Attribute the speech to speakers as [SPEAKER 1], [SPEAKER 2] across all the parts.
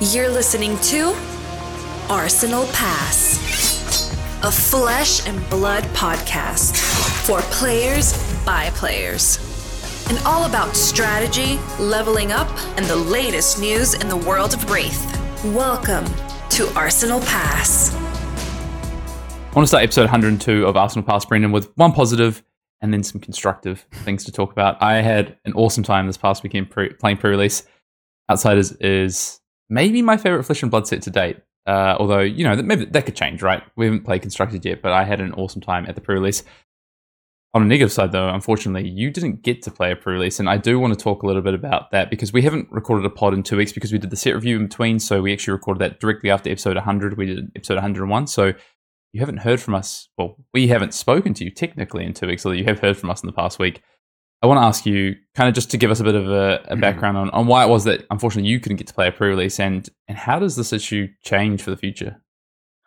[SPEAKER 1] You're listening to Arsenal Pass, a flesh and blood podcast for players by players. And all about strategy, leveling up, and the latest news in the world of Rathe. Welcome to Arsenal Pass.
[SPEAKER 2] I want to start episode 102 of Arsenal Pass, Brendan, with one positive and then some constructive things to talk about. I had an awesome time this past weekend pre- playing pre-release. Outsiders is maybe my favorite Flesh and Blood set to date. Uh, although you know maybe that could change, right? We haven't played constructed yet, but I had an awesome time at the pre-release. On a negative side, though, unfortunately, you didn't get to play a pre-release, and I do want to talk a little bit about that because we haven't recorded a pod in two weeks because we did the set review in between. So we actually recorded that directly after episode 100. We did episode 101. So you haven't heard from us. Well, we haven't spoken to you technically in two weeks, although you have heard from us in the past week. I want to ask you, kind of just to give us a bit of a, a
[SPEAKER 3] Mm-hmm.
[SPEAKER 2] background on, on why it was that unfortunately you couldn't get to play a pre-release, and and how does this issue change for the future?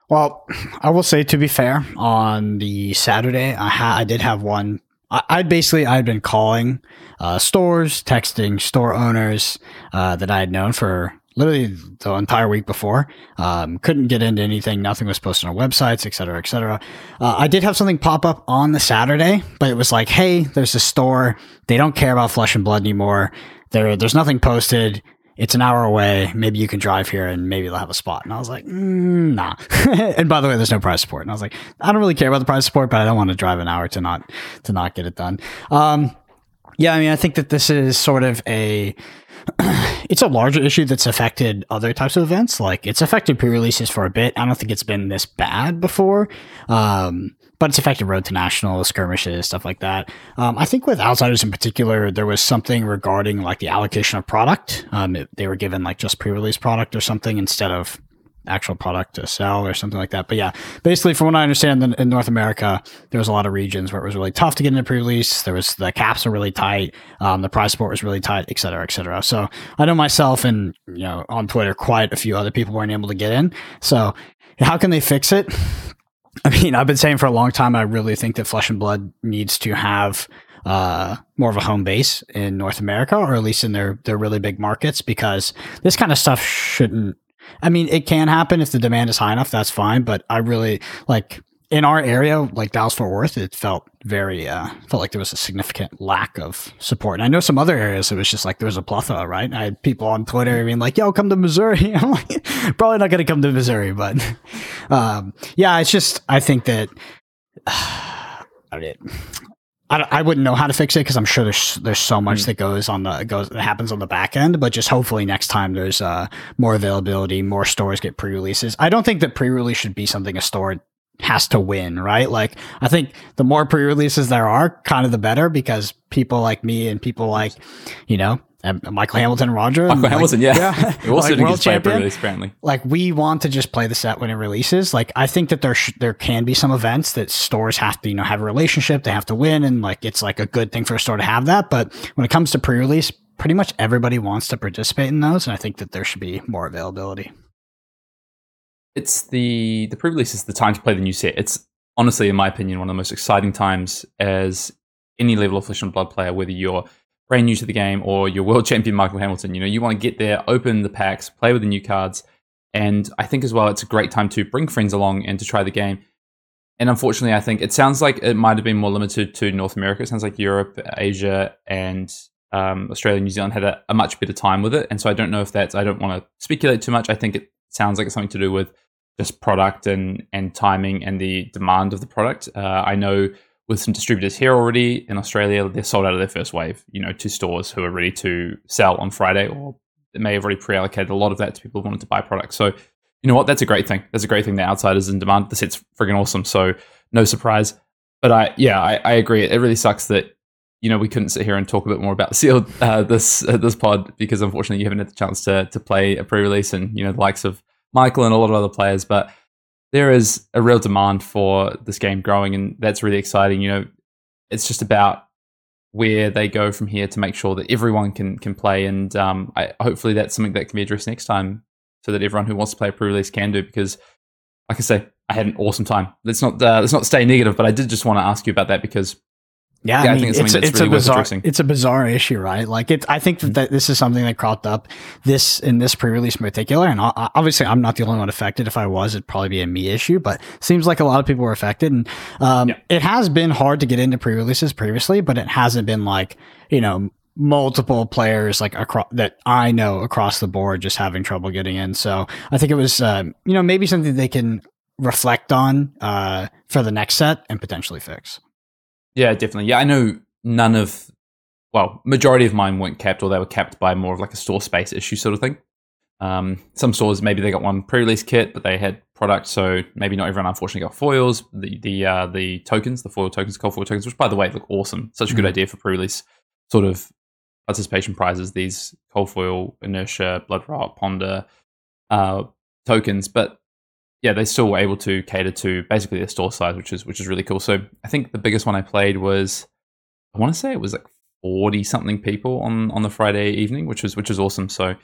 [SPEAKER 3] Well, I will say to be fair, on the Saturday, I ha- I did have one. I- I'd basically I'd been calling uh, stores, texting store owners uh, that I had known for literally the entire week before. Um, couldn't get into anything. Nothing was posted on websites, et cetera, et cetera. Uh, I did have something pop up on the Saturday, but it was like, hey, there's a store. They don't care about flesh and blood anymore. There, there's nothing posted it's an hour away. Maybe you can drive here and maybe they'll have a spot. And I was like, mm, nah. and by the way, there's no prize support. And I was like, I don't really care about the prize support, but I don't want to drive an hour to not to not get it done. Um, yeah, I mean, I think that this is sort of a it's a larger issue that's affected other types of events. Like it's affected pre-releases for a bit. I don't think it's been this bad before. Um, but it's affected road to national skirmishes, stuff like that. Um, I think with outsiders in particular, there was something regarding like the allocation of product. Um, it- they were given like just pre-release product or something instead of actual product to sell or something like that. But yeah, basically, from what I understand, in, North America, there was a lot of regions where it was really tough to get into pre-release. There was the caps were really tight, um, the price support was really tight, et cetera, et cetera. So I know myself and you know on Twitter, quite a few other people weren't able to get in. So how can they fix it? I mean, I've been saying for a long time, I really think that Flesh and Blood needs to have uh, more of a home base in North America, or at least in their their really big markets, because this kind of stuff shouldn't. I mean, it can happen if the demand is high enough. That's fine, but I really like in our area, like Dallas Fort Worth, it felt very uh, felt like there was a significant lack of support. And I know some other areas, it was just like there was a plethora, right? I had people on Twitter being like, "Yo, come to Missouri." I'm like, probably not going to come to Missouri, but um, yeah, it's just I think that I mean, I, I wouldn't know how to fix it because I'm sure there's there's so much
[SPEAKER 2] Mm.
[SPEAKER 3] that goes on the goes that happens on the back end. But just hopefully next time there's uh, more availability, more stores get pre-releases. I don't think that pre-release should be something a store has to win, right? Like I think the more pre-releases there are, kind of the better because people like me and people like you know Michael Hamilton, Roger,
[SPEAKER 2] Michael
[SPEAKER 3] like,
[SPEAKER 2] Hamilton, yeah, he also
[SPEAKER 3] like world champion
[SPEAKER 2] apparently.
[SPEAKER 3] like we want to just play the set when it releases. Like I think that there sh- there can be some events that stores have to you know have a relationship, they have to win, and like it's like a good thing for a store to have that. But when it comes to pre-release, pretty much everybody wants to participate in those, and I think that there should be more availability.
[SPEAKER 2] It's the the pre-release is the time to play the new set. It's honestly, in my opinion, one of the most exciting times as any level of Flesh and Blood player, whether you're brand new to the game or you're world champion Michael Hamilton. You know, you want to get there, open the packs, play with the new cards, and I think as well, it's a great time to bring friends along and to try the game. And unfortunately, I think it sounds like it might have been more limited to North America. It sounds like Europe, Asia, and um, Australia, New Zealand had a, a much better time with it. And so I don't know if that's. I don't want to speculate too much. I think it sounds like it's something to do with just product and and timing and the demand of the product. Uh, I know with some distributors here already in Australia, they're sold out of their first wave. You know, to stores who are ready to sell on Friday, or they may have already pre-allocated a lot of that to people who wanted to buy products. So, you know what? That's a great thing. That's a great thing. The outsiders in demand. The set's friggin' awesome. So, no surprise. But I, yeah, I, I agree. It really sucks that you know we couldn't sit here and talk a bit more about sealed uh, this uh, this pod because unfortunately you haven't had the chance to to play a pre-release and you know the likes of Michael and a lot of other players, but there is a real demand for this game growing, and that's really exciting. You know, it's just about where they go from here to make sure that everyone can can play, and um, I, hopefully that's something that can be addressed next time, so that everyone who wants to play a pre-release can do. Because, like I say, I had an awesome time. Let's not uh, let's not stay negative, but I did just want to ask you about that because
[SPEAKER 3] Yeah,
[SPEAKER 2] Yeah, I
[SPEAKER 3] I, mean,
[SPEAKER 2] think it's
[SPEAKER 3] it's, it's
[SPEAKER 2] really
[SPEAKER 3] a bizarre it's a bizarre issue, right? Like it, I think that, that this is something that cropped up this in this pre-release in particular, and obviously I'm not the only one affected. If I was, it'd probably be a me issue, but seems like a lot of people were affected, and um,
[SPEAKER 2] Yeah.
[SPEAKER 3] it has been hard to get into pre-releases previously, but it hasn't been like you know multiple players like across that I know across the board just having trouble getting in. So I think it was um, you know maybe something they can reflect on uh, for the next set and potentially fix.
[SPEAKER 2] Yeah, definitely. Yeah, I know none of, well, majority of mine weren't capped or they were capped by more of like a store space issue sort of thing. Um, some stores maybe they got one pre-release kit, but they had product, so maybe not everyone unfortunately got foils. The the uh, the tokens, the foil tokens, cold foil tokens, which by the way look awesome. Such a good
[SPEAKER 3] Mhm.
[SPEAKER 2] idea for pre-release sort of participation prizes. These cold foil, inertia, blood rot, ponder uh, tokens, but yeah, they still were able to cater to basically their store size, which is which is really cool. So I think the biggest one I played was I want to say it was like forty something people on on the Friday evening, which was which is awesome. So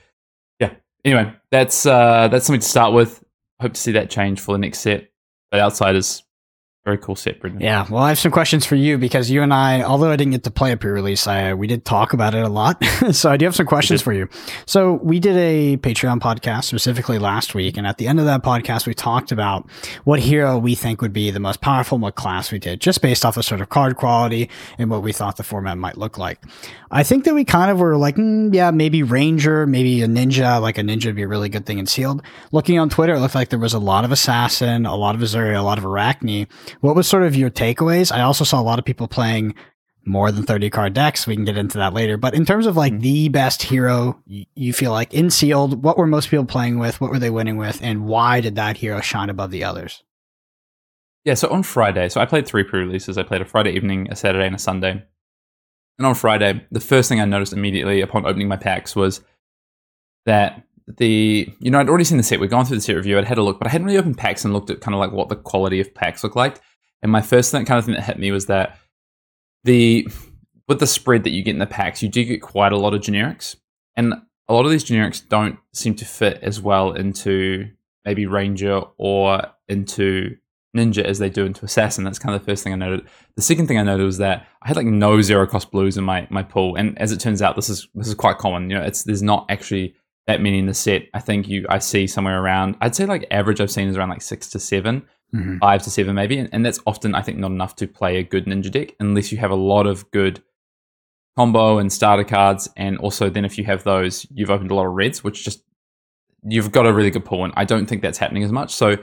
[SPEAKER 2] yeah. Anyway, that's uh that's something to start with. Hope to see that change for the next set. But Outsiders, very cool set, Brendan.
[SPEAKER 3] Yeah, well, I have some questions for you because you and I, although I didn't get to play a pre-release, I, we did talk about it a lot. so I do have some questions for you. So we did a Patreon podcast specifically last week, and at the end of that podcast, we talked about what hero we think would be the most powerful, and what class we did, just based off of sort of card quality and what we thought the format might look like. I think that we kind of were like, mm, yeah, maybe Ranger, maybe a Ninja. Like a Ninja would be a really good thing in sealed. Looking on Twitter, it looked like there was a lot of Assassin, a lot of Uzuri, a lot of Arakni. What was sort of your takeaways? I also saw a lot of people playing more than 30 card decks. We can get into that later. But in terms of like mm-hmm. the best hero you feel like in sealed, what were most people playing with? What were they winning with? And why did that hero shine above the others?
[SPEAKER 2] Yeah, so on Friday, so I played three pre-releases. I played a Friday evening, a Saturday, and a Sunday. And on Friday, the first thing I noticed immediately upon opening my packs was that the you know I'd already seen the set. We'd gone through the set review. I'd had a look, but I hadn't really opened packs and looked at kind of like what the quality of packs look like. And my first thing, kind of thing that hit me was that the with the spread that you get in the packs, you do get quite a lot of generics, and a lot of these generics don't seem to fit as well into maybe Ranger or into Ninja as they do into Assassin. That's kind of the first thing I noted. The second thing I noted was that I had like no zero cost blues in my my pool, and as it turns out, this is this is quite common. You know, it's there's not actually that many in the set. I think you I see somewhere around. I'd say like average I've seen is around like six to seven,
[SPEAKER 3] Mhm.
[SPEAKER 2] five to seven maybe, and, and that's often I think not enough to play a good Ninja deck unless you have a lot of good combo and starter cards, and also then if you have those, you've opened a lot of reds, which just you've got a really good pool, and I don't think that's happening as much. So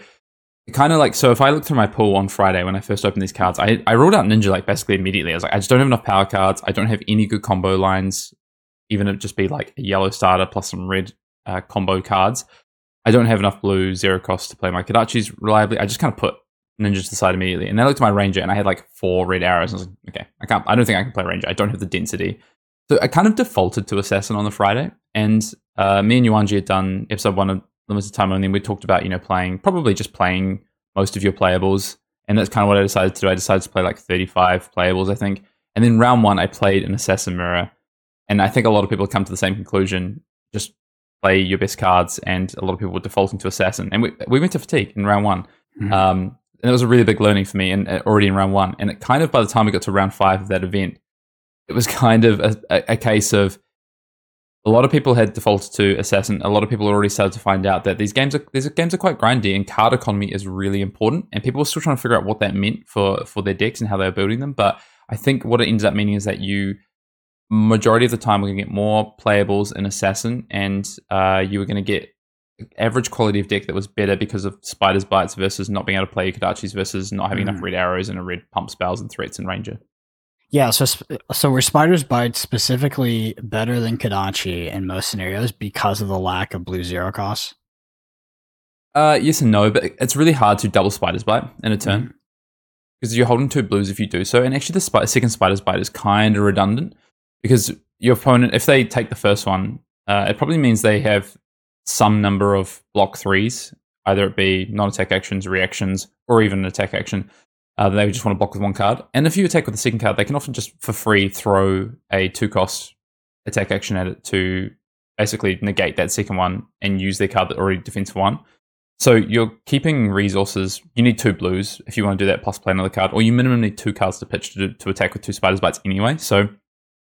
[SPEAKER 2] kind of like so if I look through my pool on Friday when I first opened these cards, I, I ruled out Ninja like basically immediately. I was like, I just don't have enough power cards. I don't have any good combo lines, even if it just be like a yellow starter plus some red uh, combo cards. I don't have enough blue zero cost to play my Kodachis reliably. I just kind of put Ninja to the side immediately. And then I looked at my Ranger and I had like four red arrows. And I was like, okay, I can't, I don't think I can play Ranger. I don't have the density. So I kind of defaulted to Assassin on the Friday. And uh, me and Yuanji had done episode one of Limited Time Only. And we talked about, you know, playing, probably just playing most of your playables. And that's kind of what I decided to do. I decided to play like 35 playables, I think. And then round one, I played an Assassin Mirror. And I think a lot of people come to the same conclusion. Just play your best cards. And a lot of people were defaulting to Assassin. And we, we went to Fatigue in round one.
[SPEAKER 3] Mhm.
[SPEAKER 2] Um, and it was a really big learning for me and uh, already in round one. And it kind of, by the time we got to round five of that event, it was kind of a, a, a case of a lot of people had defaulted to Assassin. A lot of people already started to find out that these games are these games are quite grindy and card economy is really important. And people were still trying to figure out what that meant for for their decks and how they were building them. But I think what it ended up meaning is that you majority of the time we're going to get more playables in Assassin, and uh, you were going to get average quality of deck that was better because of Spider's Bites versus not being able to play your Kadachis versus not having
[SPEAKER 3] Mm.
[SPEAKER 2] enough red arrows and a red pump spells and threats and Ranger.
[SPEAKER 3] Yeah, so so were Spider's Bites specifically better than Kodachi in most scenarios because of the lack of blue zero costs?
[SPEAKER 2] Uh, yes and no, but it's really hard to double Spider's Bite in a turn because you're holding two blues if you do so. And actually, the spi- second Spider's Bite is kind of redundant because your opponent, if they take the first one, uh, it probably means they have some number of block threes, either it be non-attack actions, reactions, or even an attack action. Uh, they just want to block with one card. And if you attack with the second card, they can often just for free throw a two-cost attack action at it to basically negate that second one and use their card that already defends one. So you're keeping resources. You need two blues if you want to do that, plus play another card, or you minimum need two cards to pitch to, to attack with two spiders bites anyway. So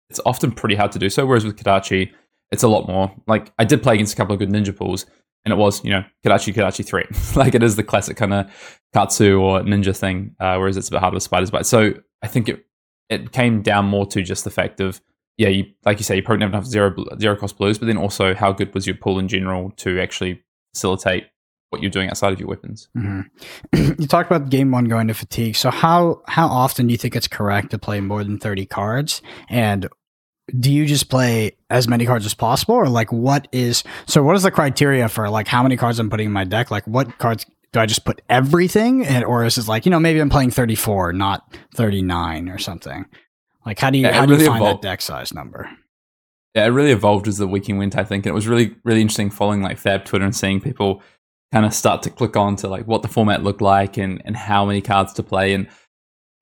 [SPEAKER 2] it's often pretty hard to do so. Whereas with Kodachi, it's a lot more. Like I did play against a couple of good ninja pools, and it was you know Kodachi Kodachi three. like it is the classic kind of Katsu or ninja thing. Uh, whereas it's a bit harder with spiders bites. So I think it it came down more to just the fact of yeah, you like you say, you probably don't have zero zero cost blues, but then also how good was your pool in general to actually facilitate what you're doing outside of your weapons.
[SPEAKER 3] Mm-hmm. you talked about game one going to fatigue. So how how often do you think it's correct to play more than thirty cards? And do you just play as many cards as possible, or like what is so? What is the criteria for like how many cards I'm putting in my deck? Like what cards do I just put everything, and or is it like you know maybe I'm playing thirty four, not thirty nine or something? Like how do you yeah, how do you find evolved. that deck size number?
[SPEAKER 2] Yeah, it really evolved as the weekend went, I think. And it was really, really interesting following like Fab Twitter and seeing people kind of start to click on to like what the format looked like and, and how many cards to play. And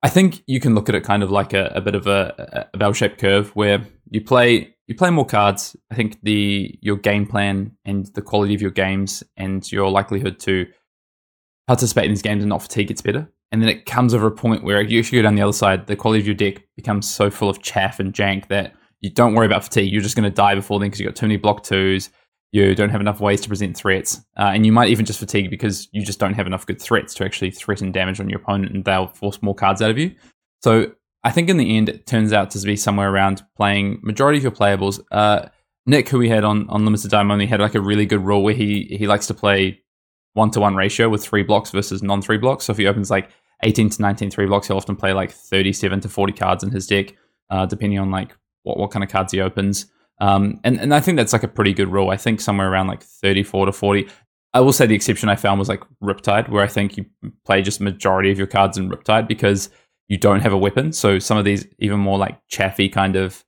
[SPEAKER 2] I think you can look at it kind of like a, a bit of a, a bell-shaped curve where you play you play more cards. I think the your game plan and the quality of your games and your likelihood to participate in these games and not fatigue gets better. And then it comes over a point where if you actually go down the other side, the quality of your deck becomes so full of chaff and jank that you don't worry about fatigue. You're just going to die before then because you've got too many block twos. You don't have enough ways to present threats. Uh, and you might even just fatigue because you just don't have enough good threats to actually threaten damage on your opponent and they'll force more cards out of you. So I think in the end, it turns out to be somewhere around playing majority of your playables. Uh, Nick, who we had on, on Limited Time only, had like a really good rule where he, he likes to play one to one ratio with three blocks versus non three blocks. So if he opens like 18 to 19 three blocks, he'll often play like 37 to 40 cards in his deck, uh, depending on like what, what kind of cards he opens. Um, and, and I think that's like a pretty good rule. I think somewhere around like 34 to 40. I will say the exception I found was like Riptide, where I think you play just majority of your cards in Riptide because you don't have a weapon. So some of these even more like chaffy kind of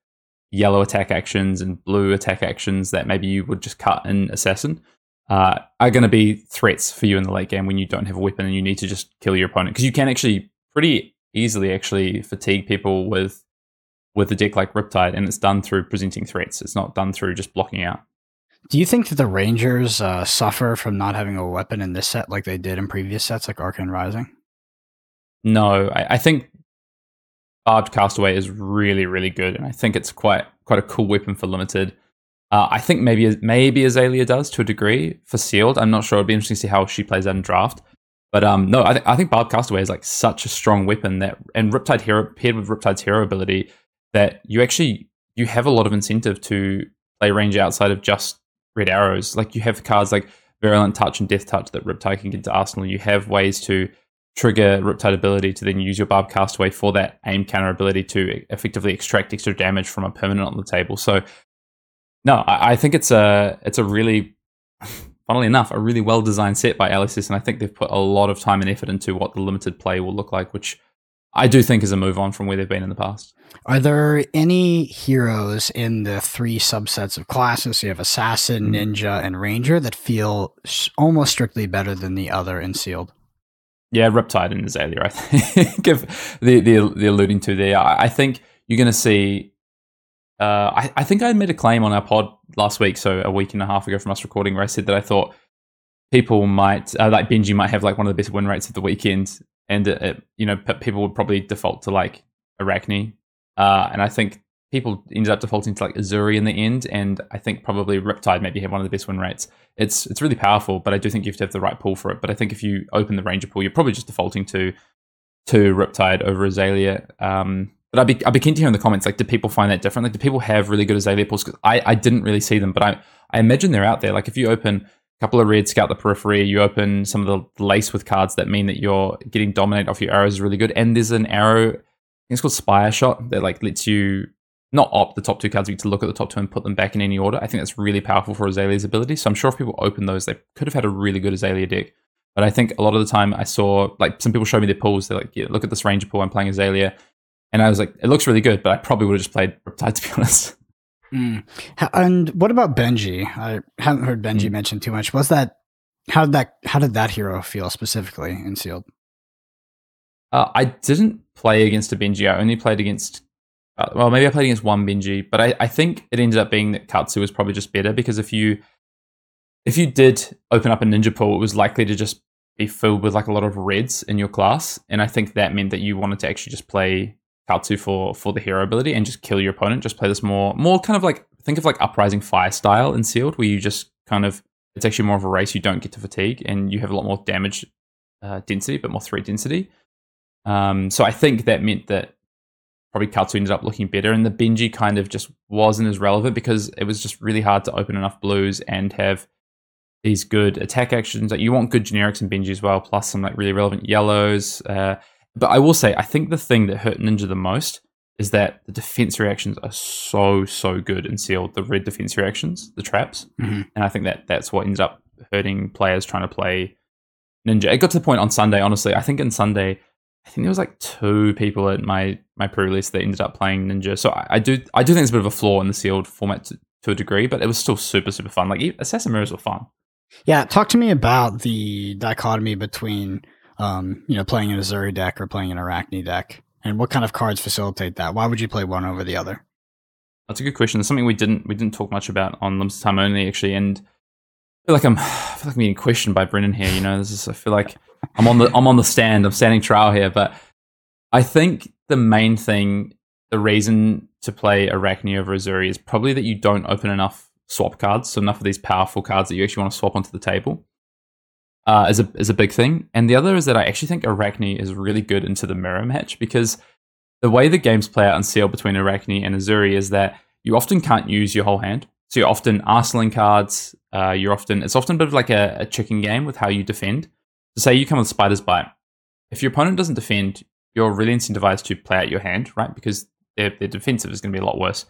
[SPEAKER 2] yellow attack actions and blue attack actions that maybe you would just cut in Assassin uh, are going to be threats for you in the late game when you don't have a weapon and you need to just kill your opponent because you can actually pretty easily actually fatigue people with with a deck like Riptide, and it's done through presenting threats. It's not done through just blocking out.
[SPEAKER 3] Do you think that the Rangers uh, suffer from not having a weapon in this set like they did in previous sets, like Arcane Rising?
[SPEAKER 2] No, I, I think Barbed Castaway is really, really good, and I think it's quite quite a cool weapon for limited. Uh, I think maybe maybe Azalea does to a degree for sealed. I'm not sure. It'd be interesting to see how she plays out in draft. But um, no, I, th- I think Barb Castaway is like such a strong weapon that, and Riptide Hero paired with Riptide's hero ability, that you actually you have a lot of incentive to play range outside of just red arrows. Like you have cards like Virulent Touch and Death Touch that Riptide can get to Arsenal. You have ways to trigger Riptide ability to then use your Barb Castaway for that aim counter ability to effectively extract extra damage from a permanent on the table. So no, I, I, think it's a it's a really, funnily enough, a really well designed set by LSS, and I think they've put a lot of time and effort into what the limited play will look like, which I do think is a move on from where they've been in the past.
[SPEAKER 3] Are there any heroes in the three subsets of classes? So you have Assassin, mm-hmm. Ninja, and Ranger that feel almost strictly better than the other in Sealed.
[SPEAKER 2] Yeah, Riptide and Azalea, I think, if the, the, the alluding to there. I, I think you're going to see uh, I, I, think I made a claim on our pod last week, so a week and a half ago from us recording, where I said that I thought people might, uh, like Benji, might have like one of the best win rates of the weekend, and it, it, you know people would probably default to like Arakni, uh, and I think people ended up defaulting to like Uzuri in the end, and I think probably Riptide maybe have one of the best win rates. It's it's really powerful, but I do think you have to have the right pool for it. But I think if you open the Ranger pool, you're probably just defaulting to to Riptide over Azalea. Um, but I'd be, I'd be keen to hear in the comments, like, do people find that different? Like, do people have really good Azalea pools? Because I, I didn't really see them, but I, I imagine they're out there. Like, if you open couple of red, scout the periphery, you open some of the lace with cards that mean that you're getting dominate off your arrows is really good. And there's an arrow, it's called Spire Shot, that like lets you not opt the top two cards, you but to look at the top two and put them back in any order. I think that's really powerful for Azalea's ability. So I'm sure if people open those, they could have had a really good Azalea deck. But I think a lot of the time I saw like some people show me their pools. They're like, yeah, look at this Ranger pool. I'm playing Azalea. And I was like, it looks really good, but I probably would have just played Riptide to be honest.
[SPEAKER 3] Mm. And what about Benji? I haven't heard Benji mm. mentioned too much. Was that how did that how did that hero feel specifically in sealed?
[SPEAKER 2] Uh, I didn't play against a Benji. I only played against uh, well, maybe I played against one Benji, but I, I think it ended up being that Katsu was probably just better because if you if you did open up a ninja pool, it was likely to just be filled with like a lot of reds in your class, and I think that meant that you wanted to actually just play Katsu for for the hero ability and just kill your opponent. Just play this more more kind of like think of like uprising fire style in sealed, where you just kind of it's actually more of a race. You don't get to fatigue, and you have a lot more damage uh, density, but more threat density. Um, so I think that meant that probably Katsu ended up looking better, and the Benji kind of just wasn't as relevant because it was just really hard to open enough blues and have these good attack actions. Like you want good generics in Benji as well, plus some like really relevant yellows. Uh, but I will say, I think the thing that hurt Ninja the most is that the defense reactions are so so good in sealed. The red defense reactions, the traps,
[SPEAKER 3] mm-hmm.
[SPEAKER 2] and I think that that's what ends up hurting players trying to play Ninja. It got to the point on Sunday. Honestly, I think in Sunday, I think there was like two people at my my pre-release that ended up playing Ninja. So I, I do I do think it's a bit of a flaw in the sealed format to, to a degree, but it was still super super fun. Like Assassin Mirrors were fun.
[SPEAKER 3] Yeah, talk to me about the dichotomy between, um, you know, playing an Uzuri deck or playing an Arakni deck, and what kind of cards facilitate that. Why would you play one over the other?
[SPEAKER 2] That's a good question. It's something we didn't we didn't talk much about on limited time only actually, and I feel like I'm I feel like I'm being questioned by Brendan here. You know, this is I feel like I'm on the I'm on the stand. I'm standing trial here, but I think the main thing, the reason to play Arakni over Uzuri is probably that you don't open enough swap cards, so enough of these powerful cards that you actually want to swap onto the table. Uh, is a is a big thing, and the other is that I actually think Arakni is really good into the mirror match because the way the games play out in Seal between Arakni and Uzuri is that you often can't use your whole hand. So you're often arsenaling cards. Uh, you're often it's often a bit of like a, a chicken game with how you defend. So say you come with Spider's Bite. If your opponent doesn't defend, you're really incentivized to play out your hand, right? Because their, their defensive is going to be a lot worse.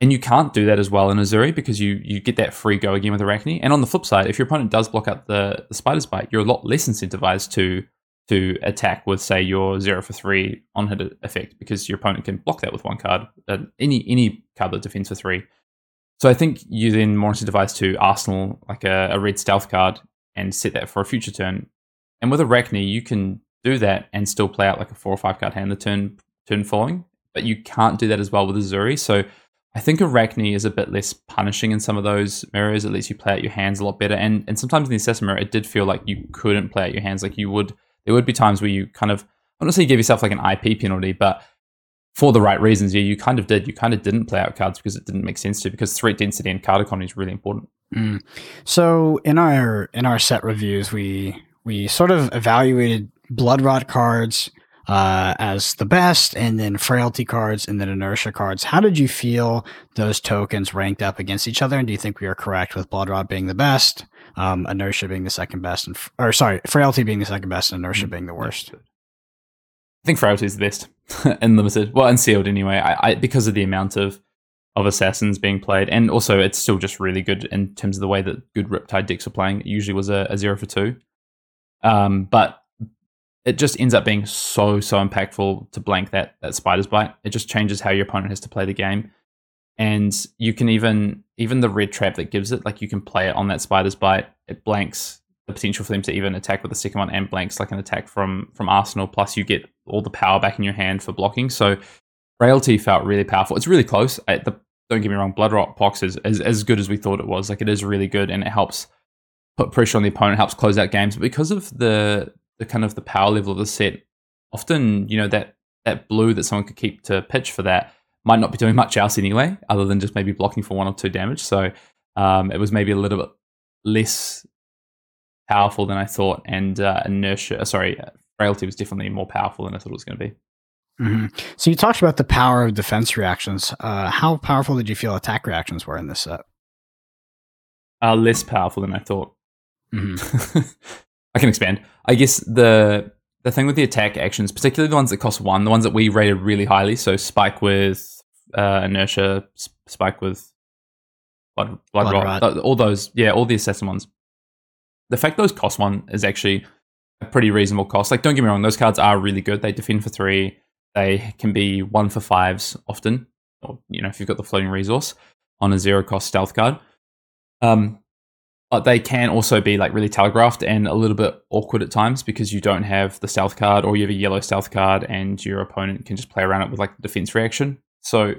[SPEAKER 2] And you can't do that as well in Uzuri because you you get that free go again with Arakni. And on the flip side, if your opponent does block out the, the spider's bite, you're a lot less incentivized to to attack with say your zero for three on hit effect because your opponent can block that with one card, uh, any any card that defends for three. So I think you then more incentivized to arsenal like a, a red stealth card and set that for a future turn. And with Arakni, you can do that and still play out like a four or five card hand the turn turn following, but you can't do that as well with Uzuri. So I think Arakni is a bit less punishing in some of those mirrors. At least you play out your hands a lot better. And and sometimes in the assessment mirror, it did feel like you couldn't play out your hands. Like you would, there would be times where you kind of, I don't say you give yourself like an IP penalty, but for the right reasons, yeah, you kind of did. You kind of didn't play out cards because it didn't make sense to. Because threat density and card economy is really important.
[SPEAKER 3] Mm. So in our in our set reviews, we we sort of evaluated blood rot cards uh, as the best, and then frailty cards, and then inertia cards. How did you feel those tokens ranked up against each other? And do you think we are correct with blood rot being the best, um, inertia being the second best, and or sorry, frailty being the second best, and inertia mm, being the worst?
[SPEAKER 2] I think frailty is the best in limited, well, and sealed anyway. I, I because of the amount of of assassins being played, and also it's still just really good in terms of the way that good Riptide decks are playing. It usually was a, a zero for two, um, but it just ends up being so so impactful to blank that that spider's bite. It just changes how your opponent has to play the game, and you can even even the red trap that gives it like you can play it on that spider's bite. It blanks the potential for them to even attack with the second one and blanks like an attack from from Arsenal. Plus you get all the power back in your hand for blocking. So frailty felt really powerful. It's really close. I, the, don't get me wrong, Blood Rot Pox is, is as good as we thought it was. Like it is really good and it helps put pressure on the opponent, helps close out games. But because of the the kind of the power level of the set, often you know that that blue that someone could keep to pitch for that might not be doing much else anyway, other than just maybe blocking for one or two damage. So um, it was maybe a little bit less powerful than I thought, and uh, inertia, uh, sorry, uh, frailty was definitely more powerful than I thought it was going to be.
[SPEAKER 3] Mm-hmm. So you talked about the power of defense reactions. Uh, how powerful did you feel attack reactions were in this set?
[SPEAKER 2] Uh, less powerful than I thought. Mm-hmm. I can expand. I guess the the thing with the attack actions, particularly the ones that cost one, the ones that we rated really highly, so spike with uh, inertia, spike with blood, blood, blood rot, rot, all those, yeah, all the assassin ones. The fact those cost one is actually a pretty reasonable cost. Like, don't get me wrong, those cards are really good. They defend for three. They can be one for fives often, or you know, if you've got the floating resource on a zero cost stealth card. Um, but they can also be like really telegraphed and a little bit awkward at times because you don't have the stealth card or you have a yellow stealth card and your opponent can just play around it with like the defense reaction. So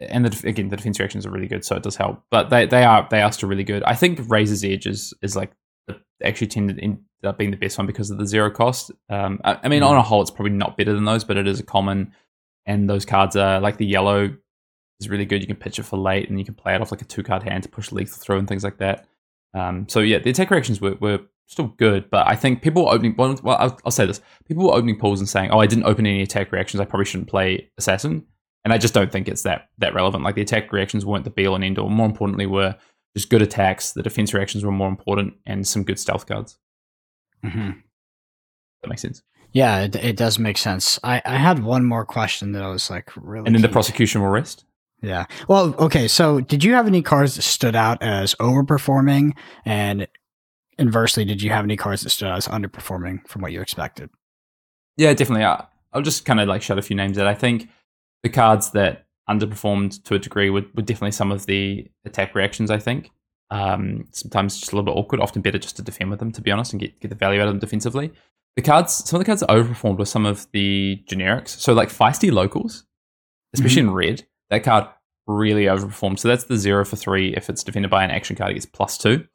[SPEAKER 2] and the, again the defense reactions are really good, so it does help. But they, they are they are still really good. I think Razor's Edge is, is like actually tended end up being the best one because of the zero cost. Um, I, I mean, mm. on a whole, it's probably not better than those, but it is a common, and those cards are like the yellow is really good. You can pitch it for late, and you can play it off like a two card hand to push lethal through and things like that. Um, so yeah, the attack reactions were, were still good, but I think people were opening. Well, I'll, I'll say this: people were opening pools and saying, "Oh, I didn't open any attack reactions. I probably shouldn't play assassin." And I just don't think it's that that relevant. Like the attack reactions weren't the be all and end all. More importantly, were just good attacks. The defense reactions were more important, and some good stealth cards.
[SPEAKER 3] Mm-hmm.
[SPEAKER 2] That makes sense.
[SPEAKER 3] Yeah, it, it does make sense. I, I had one more question that I was like really.
[SPEAKER 2] And then the prosecution will rest.
[SPEAKER 3] Yeah. Well, okay. So, did you have any cards that stood out as overperforming, and inversely, did you have any cards that stood out as underperforming from what you expected?
[SPEAKER 2] Yeah, definitely. I'll just kind of like shout a few names that I think the cards that underperformed to a degree were, were definitely some of the attack reactions. I think um, sometimes just a little bit awkward. Often better just to defend with them, to be honest, and get get the value out of them defensively. The cards, some of the cards that overperformed were some of the generics. So like feisty locals, especially mm-hmm. in red, that card really overperformed. So that's the zero for three. If it's defended by an action card, it gets plus two.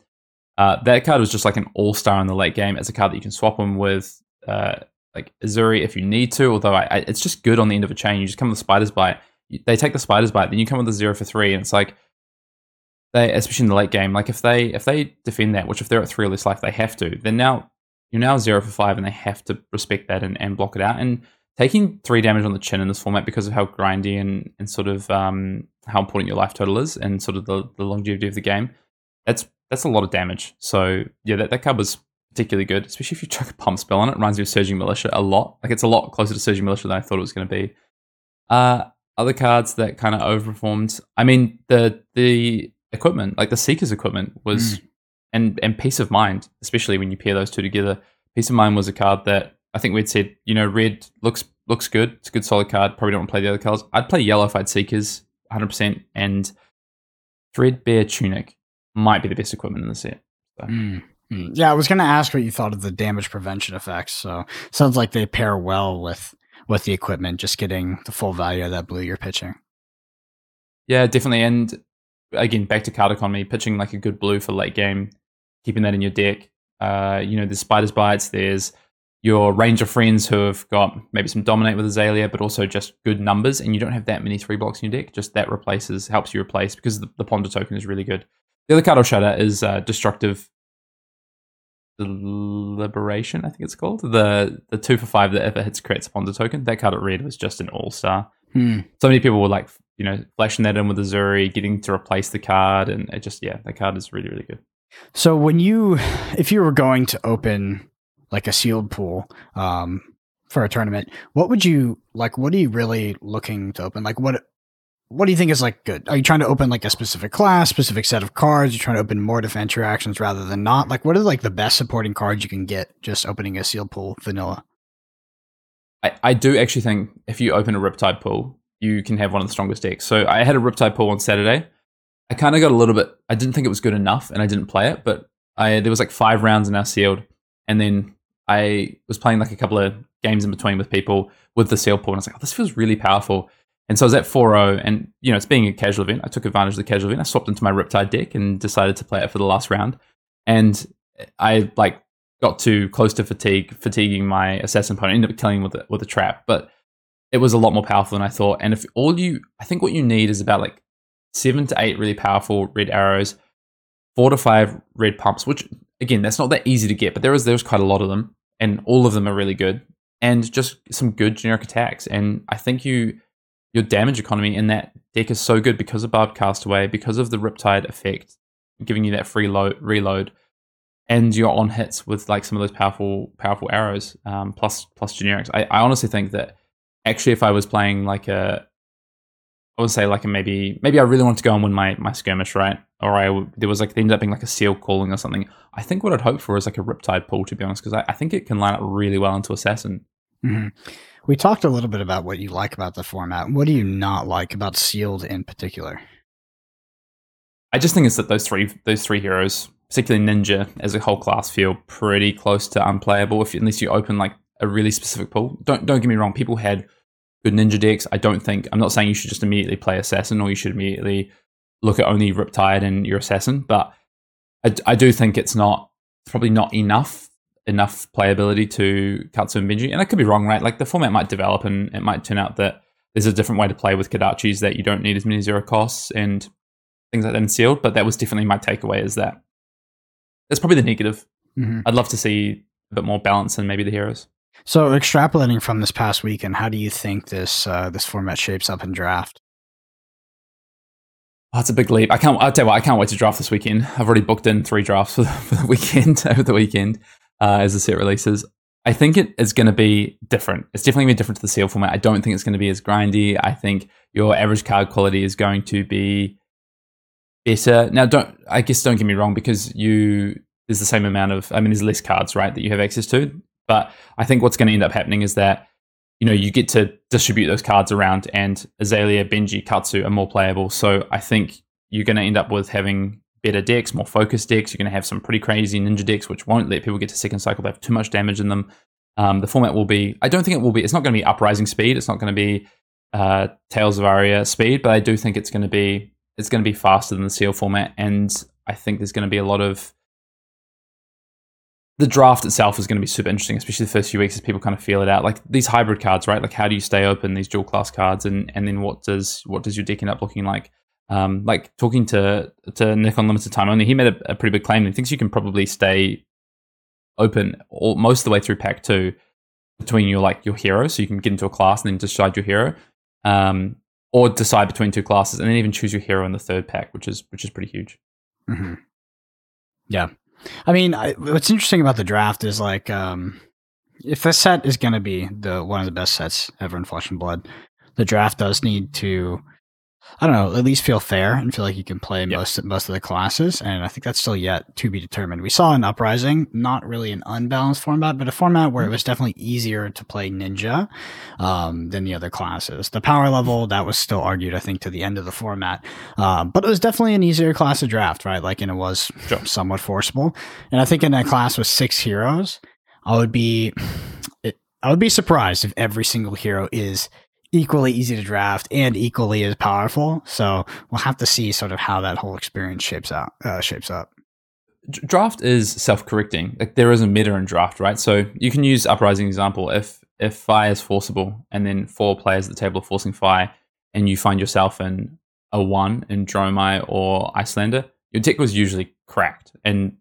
[SPEAKER 2] Uh, that card was just like an all star in the late game as a card that you can swap them with, uh, like Uzuri if you need to. Although I, I, it's just good on the end of a chain. You just come with the Spider's Bite. They take the Spider's Bite, then you come with the zero for three, and it's like they, especially in the late game, like if they if they defend that, which if they're at three or less life, they have to. Then now you're now zero for five, and they have to respect that and, and block it out. And taking three damage on the chin in this format because of how grindy and, and sort of um, how important your life total is and sort of the, the longevity of the game, that's that's a lot of damage. So yeah, that, that card was particularly good, especially if you chuck a pump spell on it. it. Reminds me of Surging Militia a lot. Like it's a lot closer to Surging Militia than I thought it was going to be. Uh, other cards that kind of overperformed. I mean, the the equipment, like the Seeker's equipment, was mm. and and Peace of Mind, especially when you pair those two together. Peace of Mind was a card that I think we'd said, you know, red looks looks good. It's a good solid card. Probably don't want to play the other colors. I'd play yellow if I'd Seekers, 100%. And Threadbare Tunic might be the best equipment in the set.
[SPEAKER 3] So. Mm. Yeah, I was going to ask what you thought of the damage prevention effects. So sounds like they pair well with with the equipment, just getting the full value of that blue you're pitching.
[SPEAKER 2] Yeah, definitely. And again, back to card economy, pitching like a good blue for late game, keeping that in your deck. Uh, you know, there's spiders bites, there's your range of friends who have got maybe some dominate with Azalea, but also just good numbers, and you don't have that many three blocks in your deck. Just that replaces helps you replace because the, the Ponder token is really good. The other card I'll shout out is uh, Destructive Liberation, I think it's called. The the two for five that ever hits creates a Ponder token. That card at red was just an all star.
[SPEAKER 3] Hmm.
[SPEAKER 2] So many people were like, you know, flashing that in with Uzuri, getting to replace the card, and it just yeah, that card is really really good.
[SPEAKER 3] So when you, if you were going to open like a sealed pool um, for a tournament, what would you like? What are you really looking to open? Like what? What do you think is like good? Are you trying to open like a specific class, specific set of cards? You're trying to open more defense reactions rather than not. Like, what are like the best supporting cards you can get just opening a sealed pool vanilla?
[SPEAKER 2] I, I do actually think if you open a Riptide pool, you can have one of the strongest decks. So I had a Riptide pool on Saturday. I kind of got a little bit. I didn't think it was good enough, and I didn't play it. But I there was like five rounds in our sealed, and then I was playing like a couple of games in between with people with the seal pool, and I was like, oh, this feels really powerful. And so I was at 4-0, and you know, it's being a casual event. I took advantage of the casual event. I swapped into my Riptide deck and decided to play it for the last round. And I like got too close to fatigue, fatiguing my assassin opponent, ended up killing with a, with a trap. But it was a lot more powerful than I thought. And if all you, I think what you need is about like seven to eight really powerful red arrows, four to five red pumps, which again, that's not that easy to get, but there is there's quite a lot of them, and all of them are really good, and just some good generic attacks. And I think you your damage economy in that deck is so good because of Barbed Castaway, because of the Riptide effect, giving you that free load, reload, and you're on hits with like some of those powerful powerful arrows, um, plus plus generics. I, I honestly think that actually, if I was playing like a I would say like maybe maybe I really wanted to go and win my my skirmish right, or I there was like there ended up being like a seal calling or something. I think what I'd hope for is like a Riptide pull to be honest, because I, I, think it can line up really well into assassin.
[SPEAKER 3] Mm-hmm. We talked a little bit about what you like about the format. What do you not like about sealed in particular?
[SPEAKER 2] I just think it's that those three those three heroes, particularly Ninja as a whole class, feel pretty close to unplayable if unless you open like a really specific pool. Don't don't get me wrong, people had good ninja decks. I don't think I'm not saying you should just immediately play assassin or you should immediately look at only Riptide and your assassin, but I, I do think it's not probably not enough enough playability to Katsu and Benji. And I could be wrong, right? Like the format might develop and it might turn out that there's a different way to play with Kodachis that you don't need as many zero costs and things like that in sealed. But that was definitely my takeaway is that that's probably the negative.
[SPEAKER 3] Mm-hmm.
[SPEAKER 2] I'd love to see a bit more balance in maybe the heroes.
[SPEAKER 3] So, extrapolating from this past weekend, how do you think this uh, this format shapes up in draft?
[SPEAKER 2] Oh, it's a big leap. I can't. I'll tell you what. I can't wait to draft this weekend. I've already booked in three drafts for the, for the weekend over the weekend uh, as the set releases. I think it is going to be different. It's definitely going to be different to the seal format. I don't think it's going to be as grindy. I think your average card quality is going to be better. Now, don't. I guess don't get me wrong because you there's the same amount of. I mean, there's less cards, right, that you have access to. But I think what's going to end up happening is that you know you get to distribute those cards around, and Azalea, Benji, Katsu are more playable. So I think you're going to end up with having better decks, more focused decks. You're going to have some pretty crazy ninja decks, which won't let people get to second cycle. They have too much damage in them. Um, the format will be. I don't think it will be. It's not going to be uprising speed. It's not going to be uh, Tales of Aria speed, but I do think it's going to be. It's going to be faster than the seal format, and I think there's going to be a lot of the draft itself is going to be super interesting, especially the first few weeks as people kind of feel it out. Like these hybrid cards, right? Like how do you stay open these dual class cards, and and then what does what does your deck end up looking like? Um, like talking to to Nick on limited time only, he made a, a pretty big claim. He thinks you can probably stay open all, most of the way through pack two between your like your hero, so you can get into a class and then decide your hero, um, or decide between two classes and then even choose your hero in the third pack, which is which is pretty huge.
[SPEAKER 3] Mm-hmm. Yeah, I mean, I, what's interesting about the draft is like, um, if the set is going to be the one of the best sets ever in Flesh and Blood, the draft does need to I don't know, at least feel fair and feel like you can play yep. most most of the classes. And I think that's still yet to be determined. We saw an Uprising, not really an unbalanced format, but a format where it mm-hmm. was definitely easier to play Ninja um, than the other classes. The power level that was still argued, I think, to the end of the format, um, but it was definitely an easier class to draft, right? Like, and it was sure. somewhat forcible. And I think in that class with six heroes, I would be. It, I would be surprised if every single hero is equally easy to draft and equally as powerful. So we'll have to see sort of how that whole experience shapes out uh, shapes up.
[SPEAKER 2] Draft is self-correcting. Like there is a meta in draft, right? So you can use uprising example. If if Fire is forcible, and then four players at the table are forcing Fire, and you find yourself in a one in Dromai or Iyslander, your deck was usually cracked, and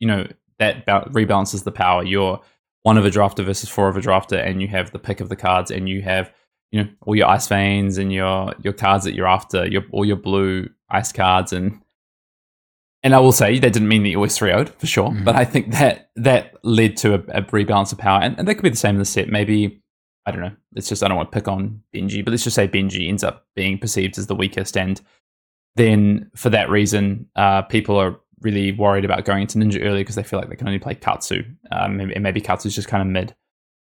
[SPEAKER 2] you know that rebalances the power. You're one of a drafter versus four of a drafter, and you have the pick of the cards, and you have you know all your ice veins and your your cards that you're after, your all your blue ice cards and and I will say that didn't mean that you always 3 0 for sure, mm-hmm. but I think that that led to a, a rebalance of power, and, and, that could be the same in the set. Maybe I don't know. It's just I don't want to pick on Benji, but let's just say Benji ends up being perceived as the weakest, and then for that reason, uh, people are really worried about going into Ninja early because they feel like they can only play Katsu, um, and maybe Katsu's just kind of mid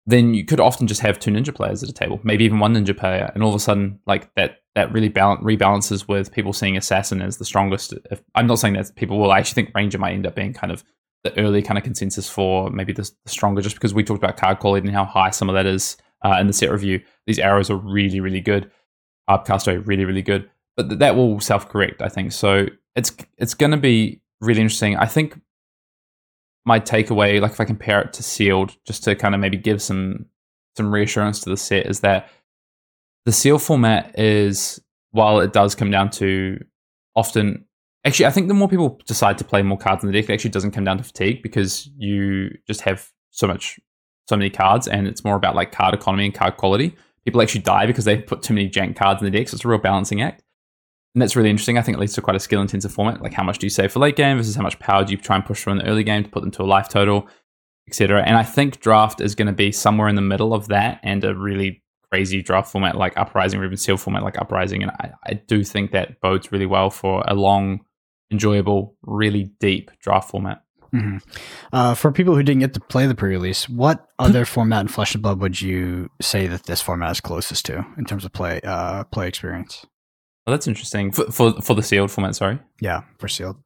[SPEAKER 2] then you could often just have two ninja players at a table, maybe even one ninja player, and all of a sudden, like that, that really balance, rebalances with people seeing assassin as the strongest. If, I'm not saying that people will. I actually think ranger might end up being kind of the early kind of consensus for maybe the, the stronger, just because we talked about card quality and how high some of that is uh, in the set review. These arrows are really, really good. Arbcasto really, really good, but th- that will self correct, I think. So it's it's going to be really interesting. I think my takeaway, like if I compare it to sealed, just to kind of maybe give some some reassurance to the set, is that the seal format is while it does come down to often actually I think the more people decide to play more cards in the deck, it actually doesn't come down to fatigue because you just have so much so many cards and it's more about like card economy and card quality. People actually die because they put too many jank cards in the deck, so it's a real balancing act. And that's really interesting. I think it leads to quite a skill intensive format. Like how much do you save for late game versus how much power do you try and push through in the early game to put them to a life total, etc. And I think draft is going to be somewhere in the middle of that and a really crazy draft format like Uprising or even seal format like Uprising. And I, I do think that bodes really well for a long, enjoyable, really deep draft format.
[SPEAKER 3] Mm-hmm. Uh, for people who didn't get to play the pre-release, what other format in Flesh and Blood would you say that this format is closest to in terms of play uh, play experience?
[SPEAKER 2] Oh, that's interesting for, for for the sealed format. Sorry.
[SPEAKER 3] Yeah, for sealed.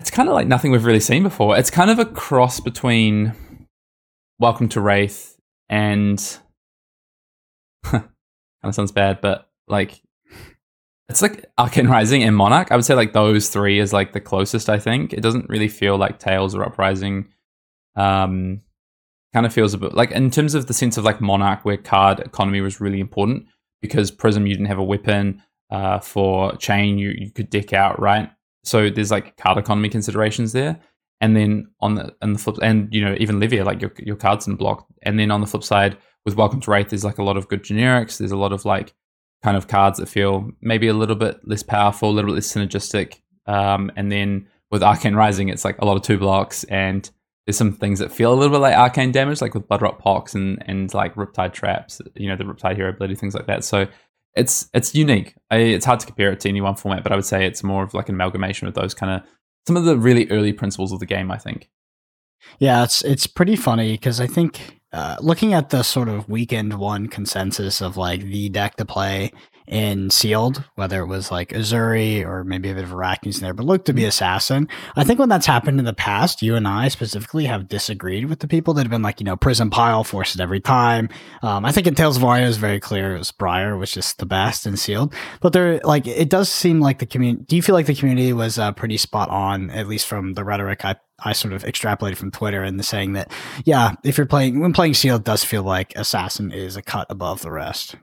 [SPEAKER 2] It's kind of like nothing we've really seen before. It's kind of a cross between Welcome to Rathe and kind of sounds bad, but like it's like Arcane Rising and Monarch. I would say like those three is like the closest. I think it doesn't really feel like Tales or Uprising. Um, kind of feels a bit like in terms of the sense of like Monarch, where card economy was really important because Prism you didn't have a weapon. Uh, for Chane you you could dick out right. So there's like card economy considerations there. And then on the and the flip and you know even Levia like your your cards in block. And then on the flip side with Welcome to Rathe, there's like a lot of good generics. There's a lot of like kind of cards that feel maybe a little bit less powerful, a little bit less synergistic. Um, and then with Arcane Rising, it's like a lot of two blocks, and there's some things that feel a little bit like arcane damage, like with Bloodrot Pox and and like Riptide traps, you know, the Riptide hero ability, things like that. So it's it's unique. I, it's hard to compare it to any one format, but I would say it's more of like an amalgamation of those kind of some of the really early principles of the game. I think.
[SPEAKER 3] Yeah, it's it's pretty funny because I think uh, looking at the sort of weekend one consensus of like the deck to play in sealed, whether it was like Uzuri or maybe a bit of Araknis in there, but looked to be mm-hmm. Assassin. I think when that's happened in the past, you and I specifically have disagreed with the people that have been like, you know, Prism Pile forces every time. Um, I think in Tales of Aria is very clear it was Briar, which is the best in sealed. But there, like, it does seem like the community. Do you feel like the community was uh, pretty spot on, at least from the rhetoric I I sort of extrapolated from Twitter and the saying that, yeah, if you're playing when playing Sealed, it does feel like Assassin is a cut above the rest.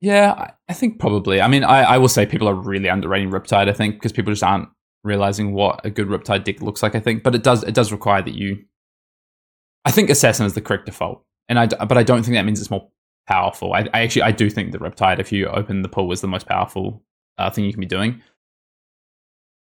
[SPEAKER 2] Yeah, I think probably. I mean, I, I will say people are really underrating Riptide. I think because people just aren't realizing what a good Riptide deck looks like. I think, but it does it does require that you. I think Assassin is the correct default, and I but I don't think that means it's more powerful. I, I actually I do think that Riptide, if you open the pool, is the most powerful uh, thing you can be doing